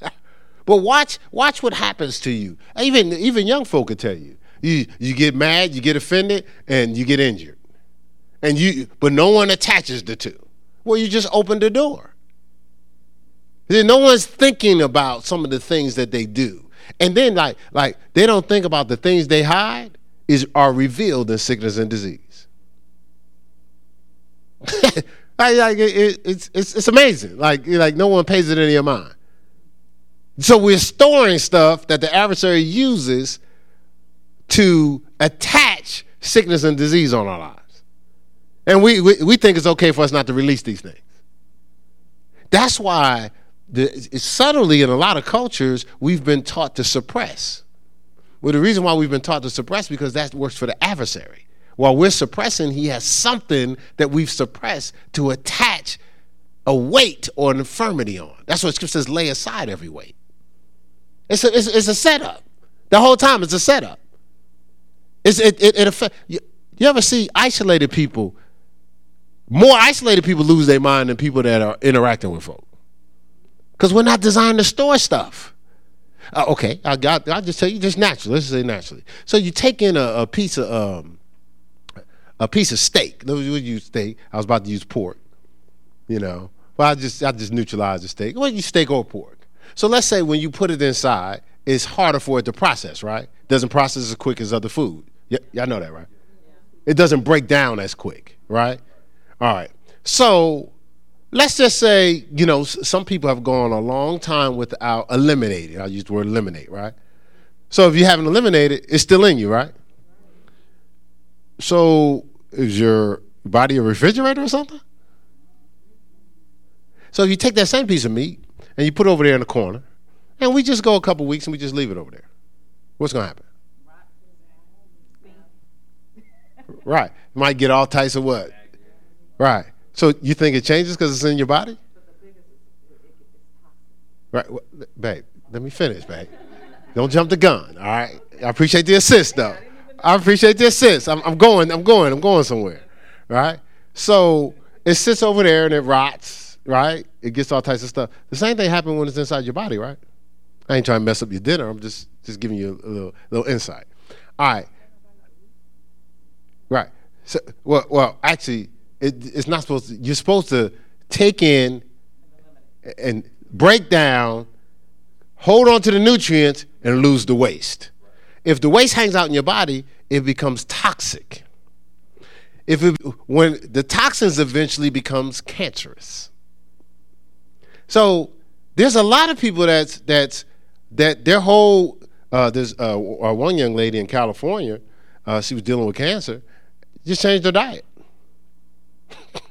[laughs] but watch, watch what happens to you. Even even young folk will tell you. You you get mad, you get offended, and you get injured and you but no one attaches the two. Well, you just open the door. No one's thinking about some of the things that they do. And then like like they don't think about the things they hide is are revealed in sickness and disease. [laughs] like, like it, it's it's it's amazing. Like like no one pays it any mind. So we're storing stuff that the adversary uses to attach sickness and disease on our lives. And we, we, we think it's okay for us not to release these things. That's why the, subtly in a lot of cultures, we've been taught to suppress. Well, the reason why we've been taught to suppress because that works for the adversary. While we're suppressing, he has something that we've suppressed to attach a weight or an infirmity on. That's what Scripture says: lay aside every weight. It's a, it's, it's a setup. The whole time, it's a setup. It's, it, it, it affect, you, you ever see isolated people more isolated people lose their mind than people that are interacting with folk. Because we're not designed to store stuff. Uh, okay, I got. I'll just tell you, just naturally. Let's say naturally. So you take in a, a piece of um, a piece of steak. Those would use steak. I was about to use pork. You know, well, I just I just neutralize the steak. Well, you steak or pork. So let's say when you put it inside, it's harder for it to process. Right? Doesn't process as quick as other food. Y- y'all know that, right? It doesn't break down as quick. Right? All right. So let's just say, you know, some people have gone a long time without eliminating. I'll use the word eliminate, right? So if you haven't eliminated, it's still in you, right? So is your body a refrigerator or something? So if you take that same piece of meat and you put it over there in the corner, and we just go a couple weeks and we just leave it over there, what's going to happen? [laughs] Right. Might get all types of what? Right. So you think it changes because it's in your body? Right. Well, babe, let me finish, babe. Don't jump the gun, all right? I appreciate the assist, though. I appreciate the assist. I'm, I'm going, I'm going, I'm going somewhere, right? So it sits over there and it rots, right? It gets all types of stuff. The same thing happens when it's inside your body, right? I ain't trying to mess up your dinner. I'm just just giving you a little little insight. All right. Right. So, well, well, actually, it, it's not supposed to. You're supposed to take in and break down, hold on to the nutrients, and lose the waste. If the waste hangs out in your body, it becomes toxic. If it, when the toxins eventually becomes cancerous. So there's a lot of people that's that's that their whole uh, there's uh, one young lady in California, uh, she was dealing with cancer, just changed her diet. [laughs]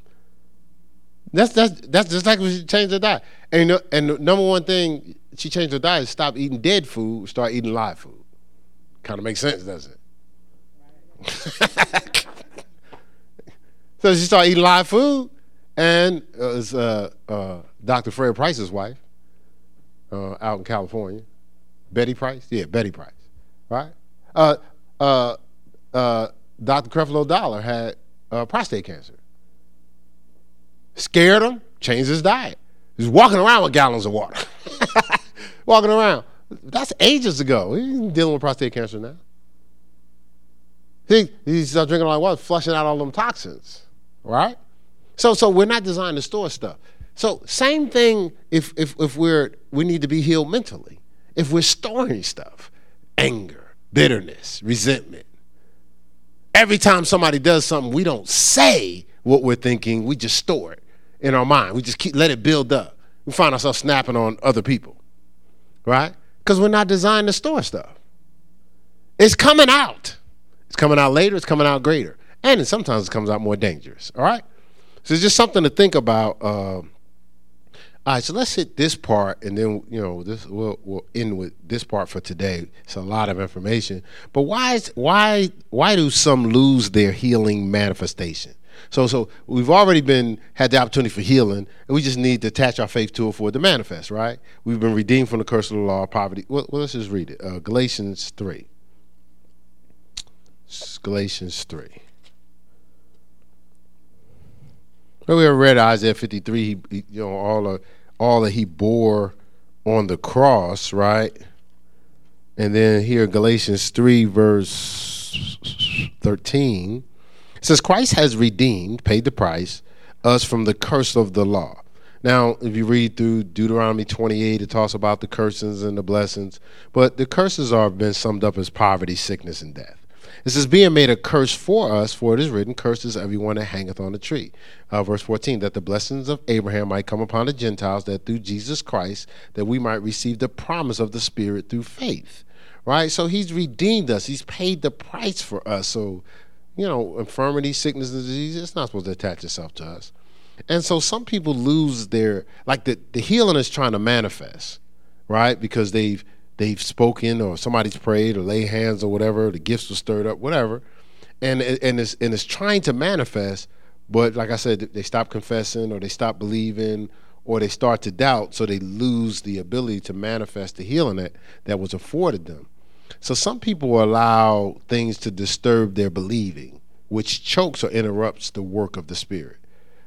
that's that's that's just like she changed her diet. And and the number one thing she changed her diet is stop eating dead food, start eating live food. Kind of makes sense, doesn't it? [laughs] so she started eating live food, and it was uh, uh, Dr. Fred Price's wife uh, out in California. Betty Price? Yeah, Betty Price, right? Uh, uh, uh, Dr. Creflo Dollar had prostate cancer. Scared him, changed his diet. He's walking around with gallons of water. [laughs] walking around. That's ages ago. He's dealing with prostate cancer now. He, he's drinking a lot of water, flushing out all them toxins, right? So, so we're not designed to store stuff. So, same thing if, if, if we're, we need to be healed mentally. If we're storing stuff, anger, bitterness, resentment. Every time somebody does something, we don't say what we're thinking, we just store it in our mind. We just keep let it build up. We find ourselves snapping on other people, right? Because we're not designed to store stuff. It's coming out. It's coming out later. It's coming out greater, and sometimes it comes out more dangerous. All right. So it's just something to think about. Uh, all right, so let's hit this part, and then you know this we'll, we'll end with this part for today. It's a lot of information, but why is why why do some lose their healing manifestation? So so we've already been had the opportunity for healing, and we just need to attach our faith to it for it to manifest. Right? We've been redeemed from the curse of the law of poverty. Well, well let's just read it. Uh, Galatians three. Galatians three. Well, we read Isaiah 53, he, you know, all of, all that he bore on the cross, right? And then here, Galatians 3, verse 13, it says, Christ has redeemed, paid the price, us from the curse of the law. Now, if you read through Deuteronomy 28, it talks about the curses and the blessings, but the curses are been summed up as poverty, sickness, and death. This is being made a curse for us, for it is written, Curses everyone that hangeth on the tree. Uh, verse 14, that the blessings of Abraham might come upon the Gentiles, that through Jesus Christ, that we might receive the promise of the Spirit through faith. Right? So he's redeemed us. He's paid the price for us. So, you know, infirmity, sickness, and disease, it's not supposed to attach itself to us. And so some people lose their, like the, the healing is trying to manifest, right? Because they've they've spoken or somebody's prayed or lay hands or whatever, the gifts were stirred up, whatever, and and it's and it's trying to manifest, but like I said, they stop confessing or they stop believing or they start to doubt, so they lose the ability to manifest the healing that that was afforded them. So some people allow things to disturb their believing, which chokes or interrupts the work of the Spirit.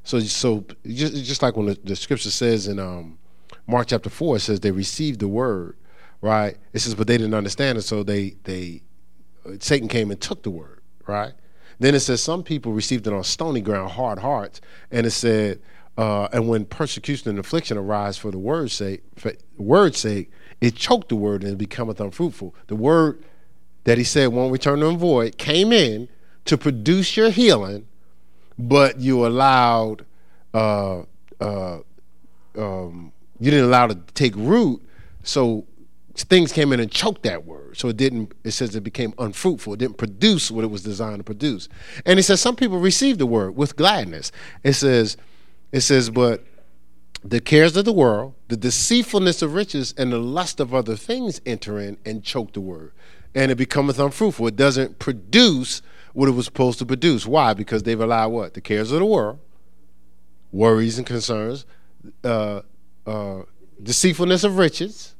So so just just like when the, the scripture says in um, Mark chapter four, it says they received the word right? It says, but they didn't understand it, so they they Satan came and took the word, right? Then it says some people received it on stony ground, hard hearts, and it said, uh, and when persecution and affliction arise for the word's sake, for word's sake, it choked the word and it becometh unfruitful. The word that he said won't return to void came in to produce your healing, but you allowed, uh, uh, um, you didn't allow it to take root. So things came in and choked that word. So it didn't, it says it became unfruitful. It didn't produce what it was designed to produce. And he says some people received the word with gladness. It says, it says, but the cares of the world, the deceitfulness of riches, and the lust of other things enter in and choke the word. And it becometh unfruitful. It doesn't produce what it was supposed to produce. Why? Because they've allowed what? The cares of the world, worries and concerns, uh, uh, deceitfulness of riches,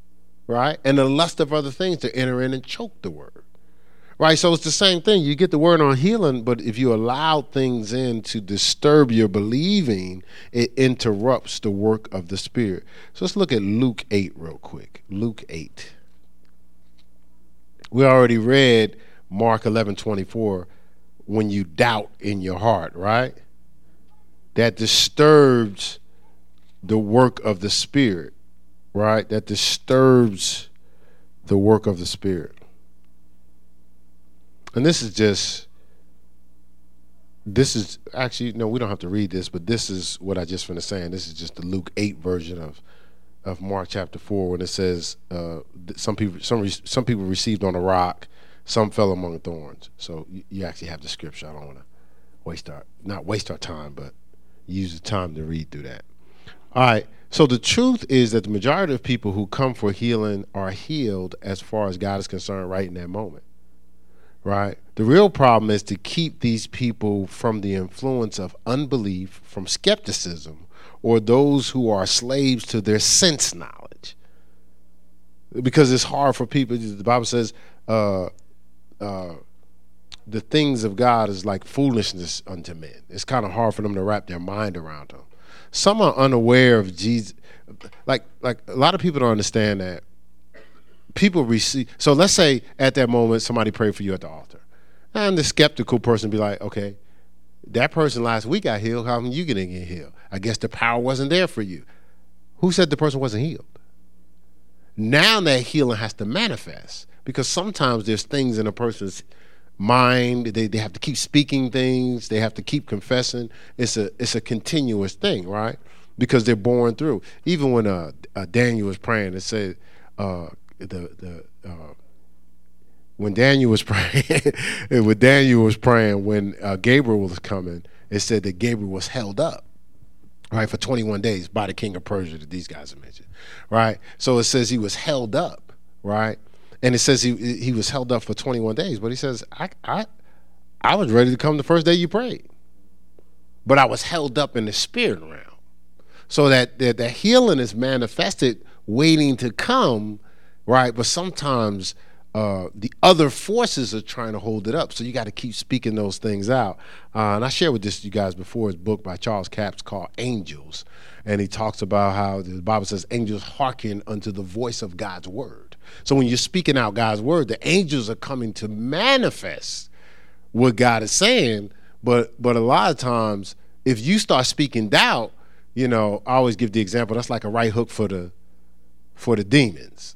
right? And the lust of other things to enter in and choke the word. Right, so it's the same thing. You get the word on healing, but if you allow things in to disturb your believing, it interrupts the work of the Spirit. So let's look at Luke 8 real quick. Luke 8. We already read Mark 11 24 when you doubt in your heart, right? That disturbs the work of the Spirit, right? That disturbs the work of the Spirit and this is just this is actually no we don't have to read this but this is what i just finished saying. This is just the luke 8 version of of mark chapter 4 when it says uh, some people some some people received on a rock some fell among thorns. So you, you actually have the scripture. I don't want to waste our not waste our time but use the time to read through that. All right. So the truth is that the majority of people who come for healing are healed as far as god is concerned right in that moment right? The real problem is to keep these people from the influence of unbelief, from skepticism, or those who are slaves to their sense knowledge. Because it's hard for people. The Bible says, uh, uh, the things of God is like foolishness unto men. It's kind of hard for them to wrap their mind around them. Some are unaware of Jesus. Like, like a lot of people don't understand that people receive. So let's say at that moment somebody prayed for you at the altar, and the skeptical person be like, okay, that person last week got healed. How come you getting get healed? I guess the power wasn't there for you. Who said the person wasn't healed? Now that healing has to manifest because sometimes there's things in a person's mind. They, they have to keep speaking things. They have to keep confessing. It's a it's a continuous thing, right? Because they're born through. Even when uh, uh Daniel was praying, it said, uh, the the uh, when Daniel was [laughs] praying, when Daniel was praying, when uh, Gabriel was coming, it said that Gabriel was held up, right, for 21 days by the king of Persia that these guys have mentioned, right? So it says he was held up, right, and it says he he was held up for 21 days, but he says I I I was ready to come the first day you prayed, but I was held up in the spirit realm, so that that the healing is manifested, waiting to come right? But sometimes uh, the other forces are trying to hold it up. So you got to keep speaking those things out. Uh, and I shared with this you guys before his book by Charles Capps called Angels. And he talks about how the Bible says angels hearken unto the voice of God's word. So when you're speaking out God's word, the angels are coming to manifest what God is saying. But but a lot of times, if you start speaking doubt, you know, I always give the example that's like a right hook for the for the demons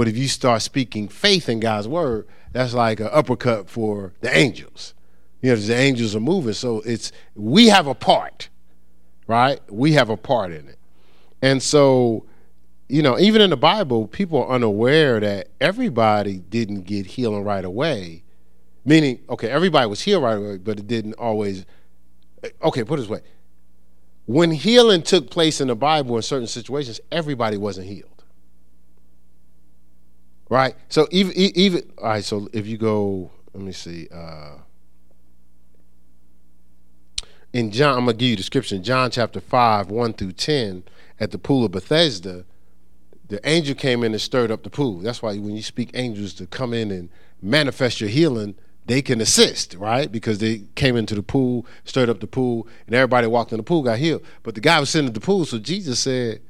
but if you start speaking faith in God's word, that's like an uppercut for the angels. You know, the angels are moving. So it's we have a part, right? We have a part in it. And so, you know, even in the Bible, people are unaware that everybody didn't get healing right away. Meaning, okay, everybody was healed right away, but it didn't always okay, put it this way. When healing took place in the Bible in certain situations, everybody wasn't healed right? So even even all right. So if you go, let me see. Uh, in John, I'm gonna give you the description. John chapter five, one through ten, at the pool of Bethesda, the angel came in and stirred up the pool. That's why when you speak angels to come in and manifest your healing, they can assist, right? Because they came into the pool, stirred up the pool, and everybody walked in the pool got healed. But the guy was sitting at the pool, so Jesus said,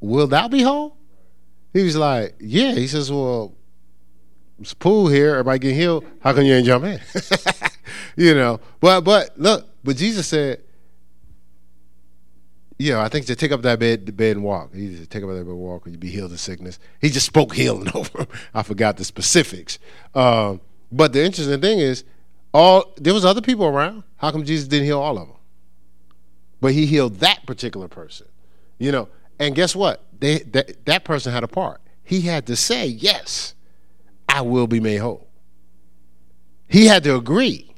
"Will thou be whole?" He was like, yeah. He says, well, it's pool here. Everybody get healed. How come you ain't jump in? [laughs] you know. But but look, but Jesus said, yeah, I think to take up that bed, the bed and walk. He said, take up that bed and walk, and you be healed of sickness. He just spoke healing [laughs] over him. I forgot the specifics. Um, but the interesting thing is, all there was other people around. How come Jesus didn't heal all of them? But he healed that particular person. You know, and guess what? They that, that person had a part. He had to say, Yes, I will be made whole. He had to agree.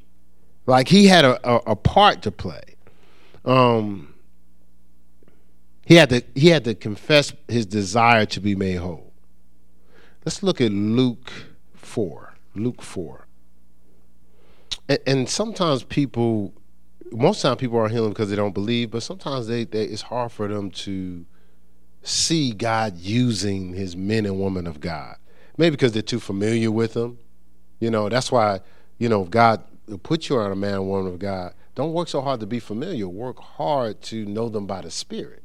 Like he had a, a, a part to play. Um He had to he had to confess his desire to be made whole. Let's look at Luke 4. Luke 4. And, and sometimes people most time people are healing because they don't believe, but sometimes they, they it's hard for them to see God using his men and women of God. Maybe because they're too familiar with him. You know, that's why, you know, if God put you on a man and woman of God. Don't work so hard to be familiar. Work hard to know them by the Spirit.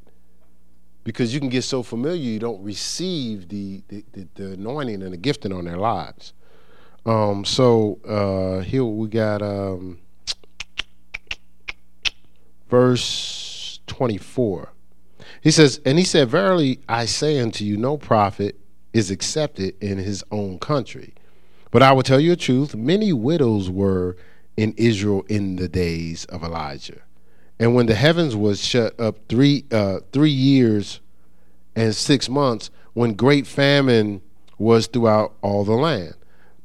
Because you can get so familiar you don't receive the the, the, the anointing and the gifting on their lives. Um, so uh, here we got um, verse 24. He says, And he said, Verily I say unto you, no prophet is accepted in his own country. But I will tell you the truth many widows were in Israel in the days of Elijah. And when the heavens was shut up three uh, three years and six months, when great famine was throughout all the land.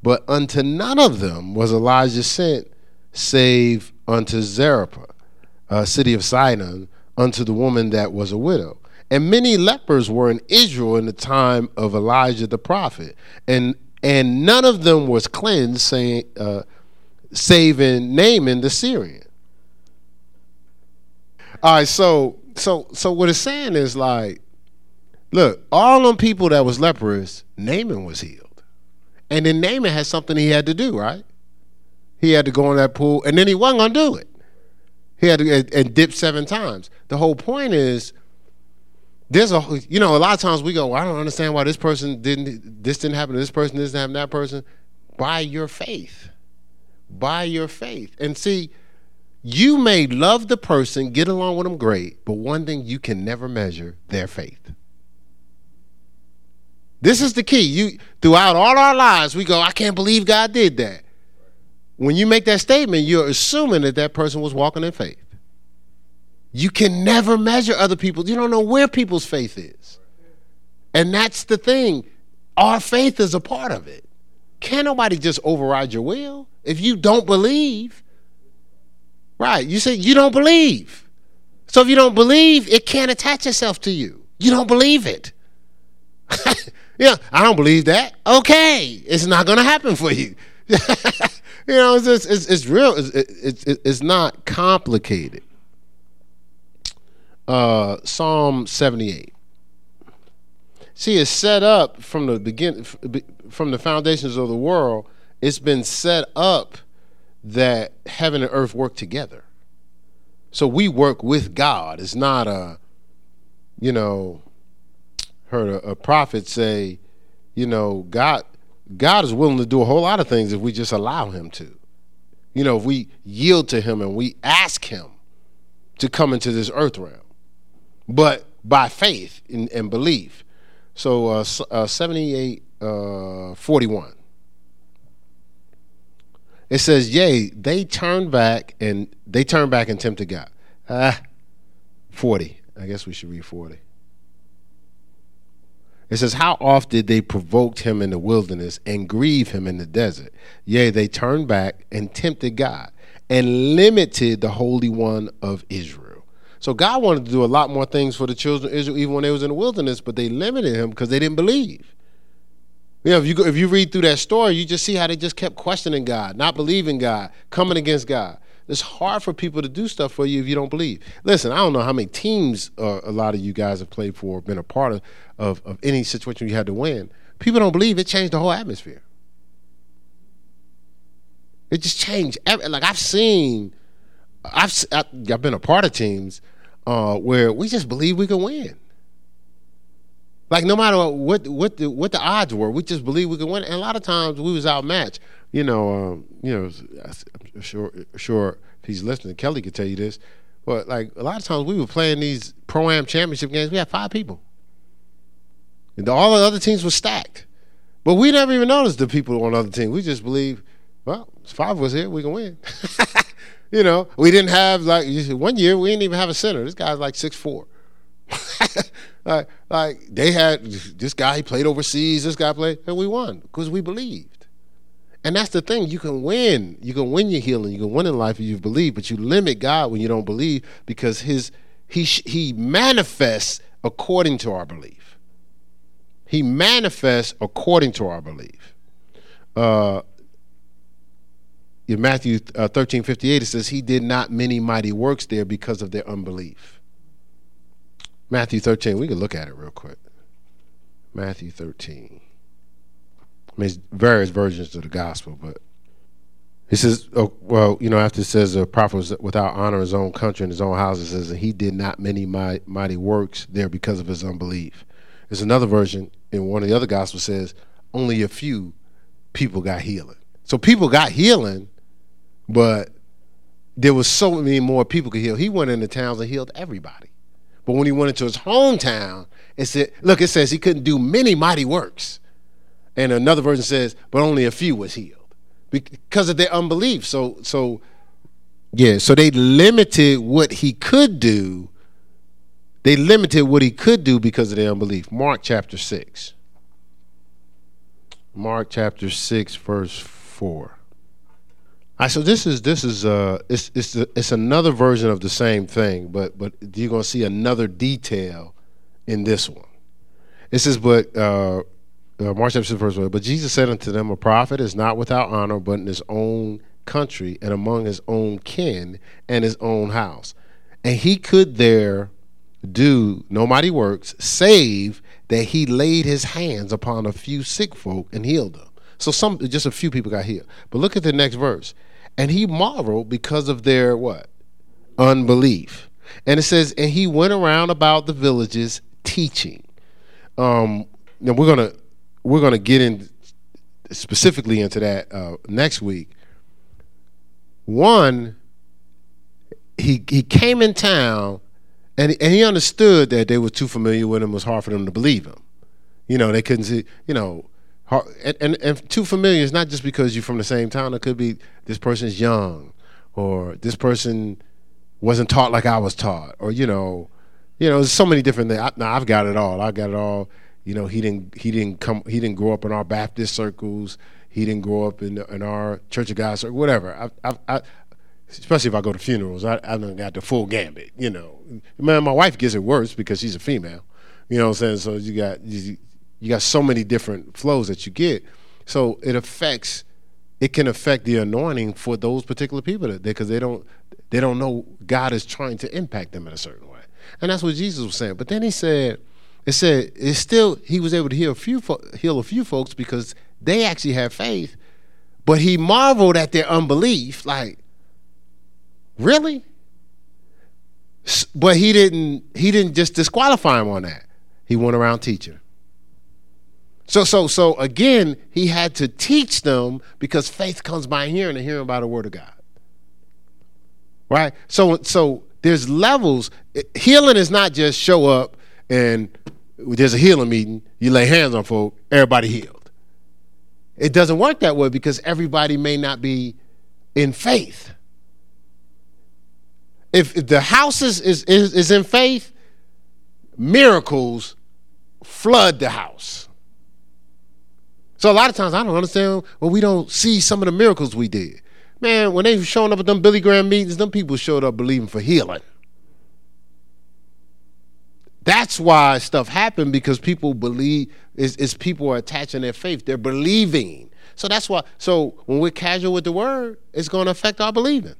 But unto none of them was Elijah sent, save unto Zarephath, a city of Sidon, unto the woman that was a widow. And many lepers were in Israel in the time of Elijah the prophet, and and none of them was cleansed, saying, uh, saving Naaman the Syrian. All right, so so so what it's saying is like, look, all them people that was leprous, Naaman was healed, and then Naaman had something he had to do, right? He had to go in that pool, and then he wasn't gonna do it. He had to and, dip seven times. The whole point is there's a you know a lot of times we go well, I don't understand why this person didn't this didn't happen to this person this didn't happen to that person. By your faith. By your faith. And see you may love the person get along with them great but one thing you can never measure their faith. This is the key. You throughout all our lives we go I can't believe God did that when you make that statement, you're assuming that that person was walking in faith. You can never measure other people. You don't know where people's faith is. And that's the thing. Our faith is a part of it. Can't nobody just override your will. If you don't believe, right, you say you don't believe. So if you don't believe, it can't attach itself to you. You don't believe it. [laughs] yeah, I don't believe that. Okay, it's not going to happen for you. [laughs] You know, it's it's, it's real. It's, it's, it's not complicated. Uh, Psalm 78. See, it's set up from the begin from the foundations of the world. It's been set up that heaven and earth work together. So we work with God. It's not a, you know, heard a, a prophet say, you know, God God is willing to do a whole lot of things if we just allow him to. You know, if we yield to him and we ask him to come into this earth realm. But by faith and, and belief. So uh, uh, 78 uh, 41. It says, Yea, they turned back and they turned back and tempted God. Ah, 40. I guess we should read 40. It says, How oft did they provoke him in the wilderness and grieve him in the desert? Yea, they turned back and tempted God and limited the Holy One of Israel. So God wanted to do a lot more things for the children of Israel even when they was in the wilderness, but they limited him because they didn't believe. You know, if you go, if you read through that story, you just see how they just kept questioning God, not believing God, coming against God. It's hard for people to do stuff for you if you don't believe. Listen, I don't know how many teams uh, a lot of you guys have played for, been a part of, of, of any situation you had to win. People don't believe it changed the whole atmosphere. It just changed. Like I've seen, I've I've been a part of teams uh, where we just believe we can win. Like no matter what what the what the odds were, we just believe we can win. And a lot of times we was outmatched. You know, um, you know, I'm sure sure if he's listening, Kelly could tell you this. But like a lot of times we were playing these pro am championship games. We had five people. And all the other teams were stacked. But we never even noticed the people on other teams. We just believe, well, five us here, we can win. [laughs] you know, we didn't have like one year we didn't even have a center. This guy's like six four. [laughs] like, like they had this guy he played overseas, this guy played, and we won because we believed. And that's the thing. You can win. You can win your healing. You can win in life if you believe, but you limit God when you don't believe because his he he manifests according to our belief. He manifests according to our belief. Uh, in Matthew uh, 13 58, it says, He did not many mighty works there because of their unbelief. Matthew 13, we can look at it real quick. Matthew 13. I mean, various versions of the gospel, but he says, oh, well, you know, after it says a prophet was without honor in his own country and his own house, it says that he did not many mighty works there because of his unbelief. There's another version in one of the other gospels says only a few people got healing. So people got healing, but there was so many more people could heal. He went into towns and healed everybody. But when he went into his hometown, it said, look, it says he couldn't do many mighty works. And another version says, but only a few was healed because of their unbelief. So, so yeah, so they limited what he could do. They limited what he could do because of their unbelief. Mark chapter 6. Mark chapter 6, verse 4. I so this is this is uh it's it's it's another version of the same thing, but but you're gonna see another detail in this one. It says, but uh, uh Mark chapter verse one. But Jesus said unto them, A prophet is not without honor, but in his own country and among his own kin and his own house. And he could there do no mighty works, save that he laid his hands upon a few sick folk and healed them. So some just a few people got healed. But look at the next verse. And he marveled because of their what? Unbelief. And it says, and he went around about the villages teaching. Um, now we're gonna we're gonna get in specifically into that uh, next week. One, he he came in town, and and he understood that they were too familiar with him. It was hard for them to believe him. You know, they couldn't see. You know, and, and, and too familiar is not just because you're from the same town. It could be this person's young, or this person wasn't taught like I was taught, or you know, you know, there's so many different things. I, now I've got it all. I got it all. You know, he didn't he didn't come he didn't grow up in our Baptist circles. He didn't grow up in in our Church of God circle. Whatever. I, I, I especially if I go to funerals, I I done got the full gambit. You know, man, my wife gets it worse because she's a female. You know what I'm saying? So you got you, you got so many different flows that you get. So it affects it can affect the anointing for those particular people because they don't they don't know God is trying to impact them in a certain way. And that's what Jesus was saying. But then he said it said it's still he was able to heal a few heal a few folks because they actually had faith, but he marveled at their unbelief like really? But he didn't he didn't just disqualify him on that. He went around teaching. So, so, so again, he had to teach them because faith comes by hearing and hearing by the word of God. Right? So, so there's levels. Healing is not just show up and there's a healing meeting, you lay hands on folk, everybody healed. It doesn't work that way because everybody may not be in faith. If, if the house is, is, is in faith, miracles flood the house. So a lot of times I don't understand well we don't see some of the miracles we did. Man, when they showing up at them Billy Graham meetings, them people showed up believing for healing. That's why stuff happened because people believe is is people are attaching their faith. They're believing. So that's why so when we're casual with the word, it's going to affect our believing.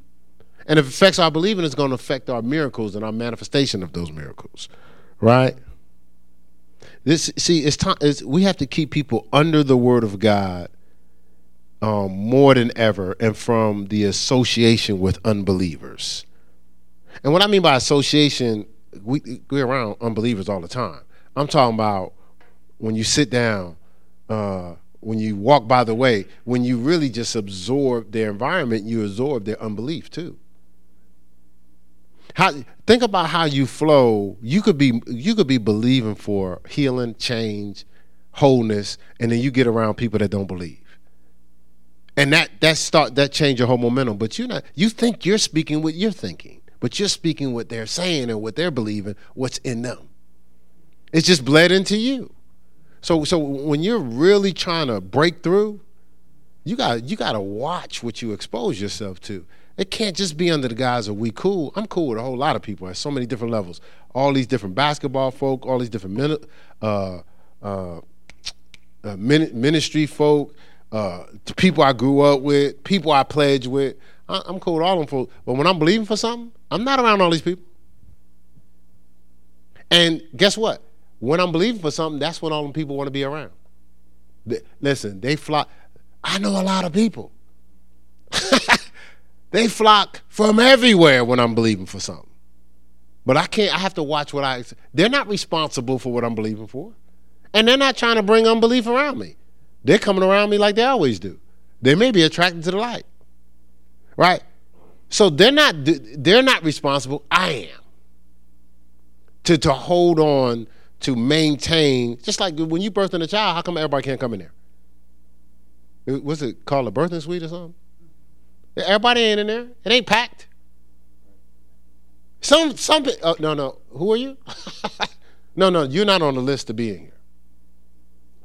And if it affects our believing, it's going to affect our miracles and our manifestation of those miracles. Right? This see, it's time. It's, we have to keep people under the Word of God um, more than ever, and from the association with unbelievers. And what I mean by association, we we're around unbelievers all the time. I'm talking about when you sit down, uh, when you walk by the way, when you really just absorb their environment, you absorb their unbelief too. How think about how you flow. You could be you could be believing for healing, change, wholeness, and then you get around people that don't believe. And that that start that change your whole momentum. But you're not you think you're speaking what you're thinking, but you're speaking what they're saying and what they're believing, what's in them. It's just bled into you. So so when you're really trying to break through, you got you got to watch what you expose yourself to It can't just be under the guise of we cool. I'm cool with a whole lot of people at so many different levels. All these different basketball folk, all these different uh, uh, uh, ministry folk, uh, people I grew up with, people I pledged with. I, am cool with all them folks. But when I'm believing for something, I'm not around all these people. And guess what? When I'm believing for something, that's when all them people want to be around. They, listen, they flock. I know a lot of people. [laughs] they flock from everywhere when I'm believing for something. But I can't, I have to watch what I, they're not responsible for what I'm believing for. And they're not trying to bring unbelief around me. They're coming around me like they always do. They may be attracted to the light. Right? So they're not they're not responsible. I am. To to hold on to maintain just like when you birthing a child, how come everybody can't come in there? What's it called a birthing suite or something? Everybody ain't in there. It ain't packed. Some some oh, no no. Who are you? [laughs] no no. You're not on the list to be in here.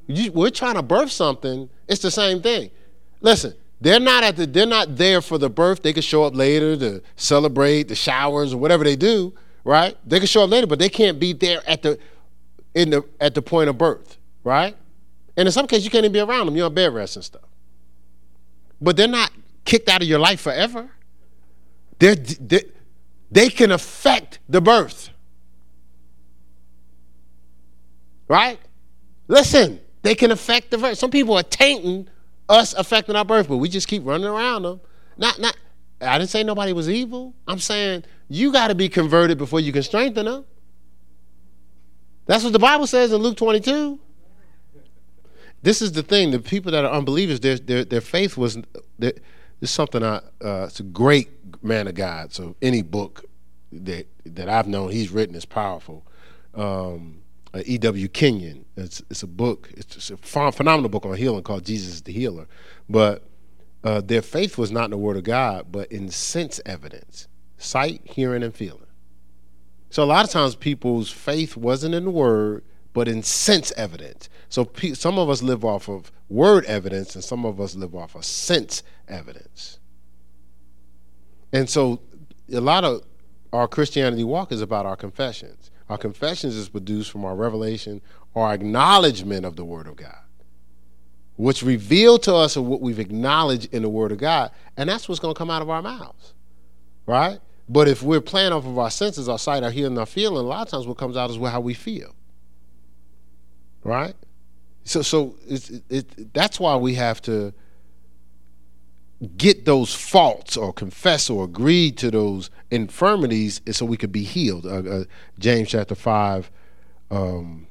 You, we're trying to birth something. It's the same thing. Listen, they're not at the. They're not there for the birth. They could show up later to celebrate the showers or whatever they do. Right? They could show up later, but they can't be there at the in the at the point of birth. Right? And in some cases, you can't even be around them. You're on bed rest and stuff. But they're not kicked out of your life forever. They're, they they can affect the birth. Right? Listen, they can affect the birth. Some people are tainting us affecting our birth, but we just keep running around them. Not, not. I didn't say nobody was evil. I'm saying you got to be converted before you can strengthen them. That's what the Bible says in Luke 22. This is the thing: the people that are unbelievers, their their, their faith was. Their, this something I. Uh, it's a great man of God. So any book that that I've known, he's written is powerful. Um, uh, E.W. Kenyon. It's, it's a book, it's a phenomenal book on healing called Jesus the Healer. But uh, their faith was not in the Word of God, but in sense evidence sight, hearing, and feeling. So a lot of times people's faith wasn't in the Word, but in sense evidence. So pe- some of us live off of word evidence, and some of us live off of sense evidence. And so a lot of our Christianity walk is about our confessions. Our confessions is produced from our revelation or acknowledgement of the Word of God, which revealed to us of what we've acknowledged in the Word of God, and that's what's going to come out of our mouths, right? But if we're playing off of our senses, our sight, our hearing, our feeling, a lot of times what comes out is how we feel, right? So, so it, it, that's why we have to get those faults or confess or agree to those infirmities so we could be healed. Uh, uh, James chapter 5, um,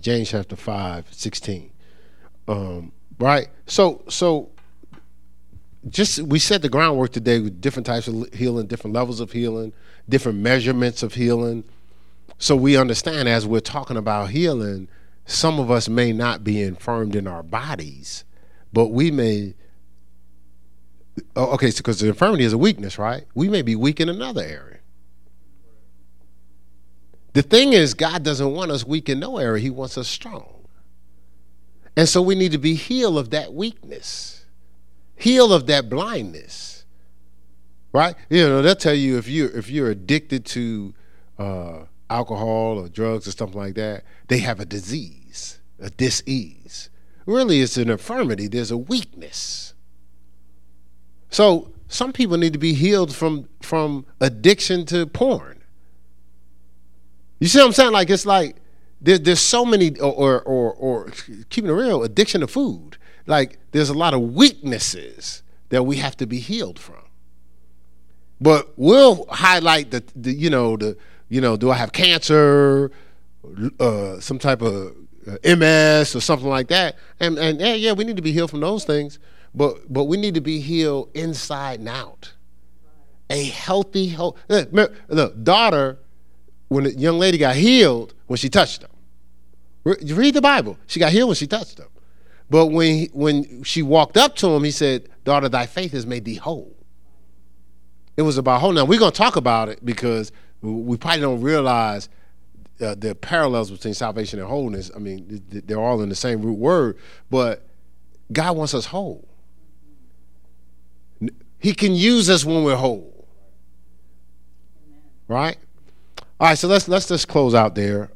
James chapter 5, 16. Um, right? So, so just we set the groundwork today with different types of healing, different levels of healing, different measurements of healing. So we understand as we're talking about healing, some of us may not be infirmed in our bodies, but we may okay, because the infirmity is a weakness, right? We may be weak in another area. The thing is, God doesn't want us weak in no area, He wants us strong. And so we need to be healed of that weakness, healed of that blindness. Right? You know, they'll tell you if you're if you're addicted to uh, alcohol or drugs or something like that, they have a disease, a disease. Really, it's an infirmity. There's a weakness. So some people need to be healed from from addiction to porn. You see what I'm saying? Like it's like there, there's so many or, or or or keeping it real, addiction to food. Like there's a lot of weaknesses that we have to be healed from. But we'll highlight the, the you know the you know do I have cancer, uh, some type of uh, MS or something like that, and and yeah yeah we need to be healed from those things. But but we need to be healed inside and out. A healthy, look, look, daughter, when the young lady got healed when she touched him. Read the Bible. She got healed when she touched him. But when when she walked up to him, he said, "Daughter, thy faith has made thee whole." It was about whole. Now we're gonna talk about it because we probably don't realize uh, the parallels between salvation and wholeness. I mean, they're all in the same root word, but God wants us whole. He can use us when we're whole. Right? All right, so let's let's just close out there.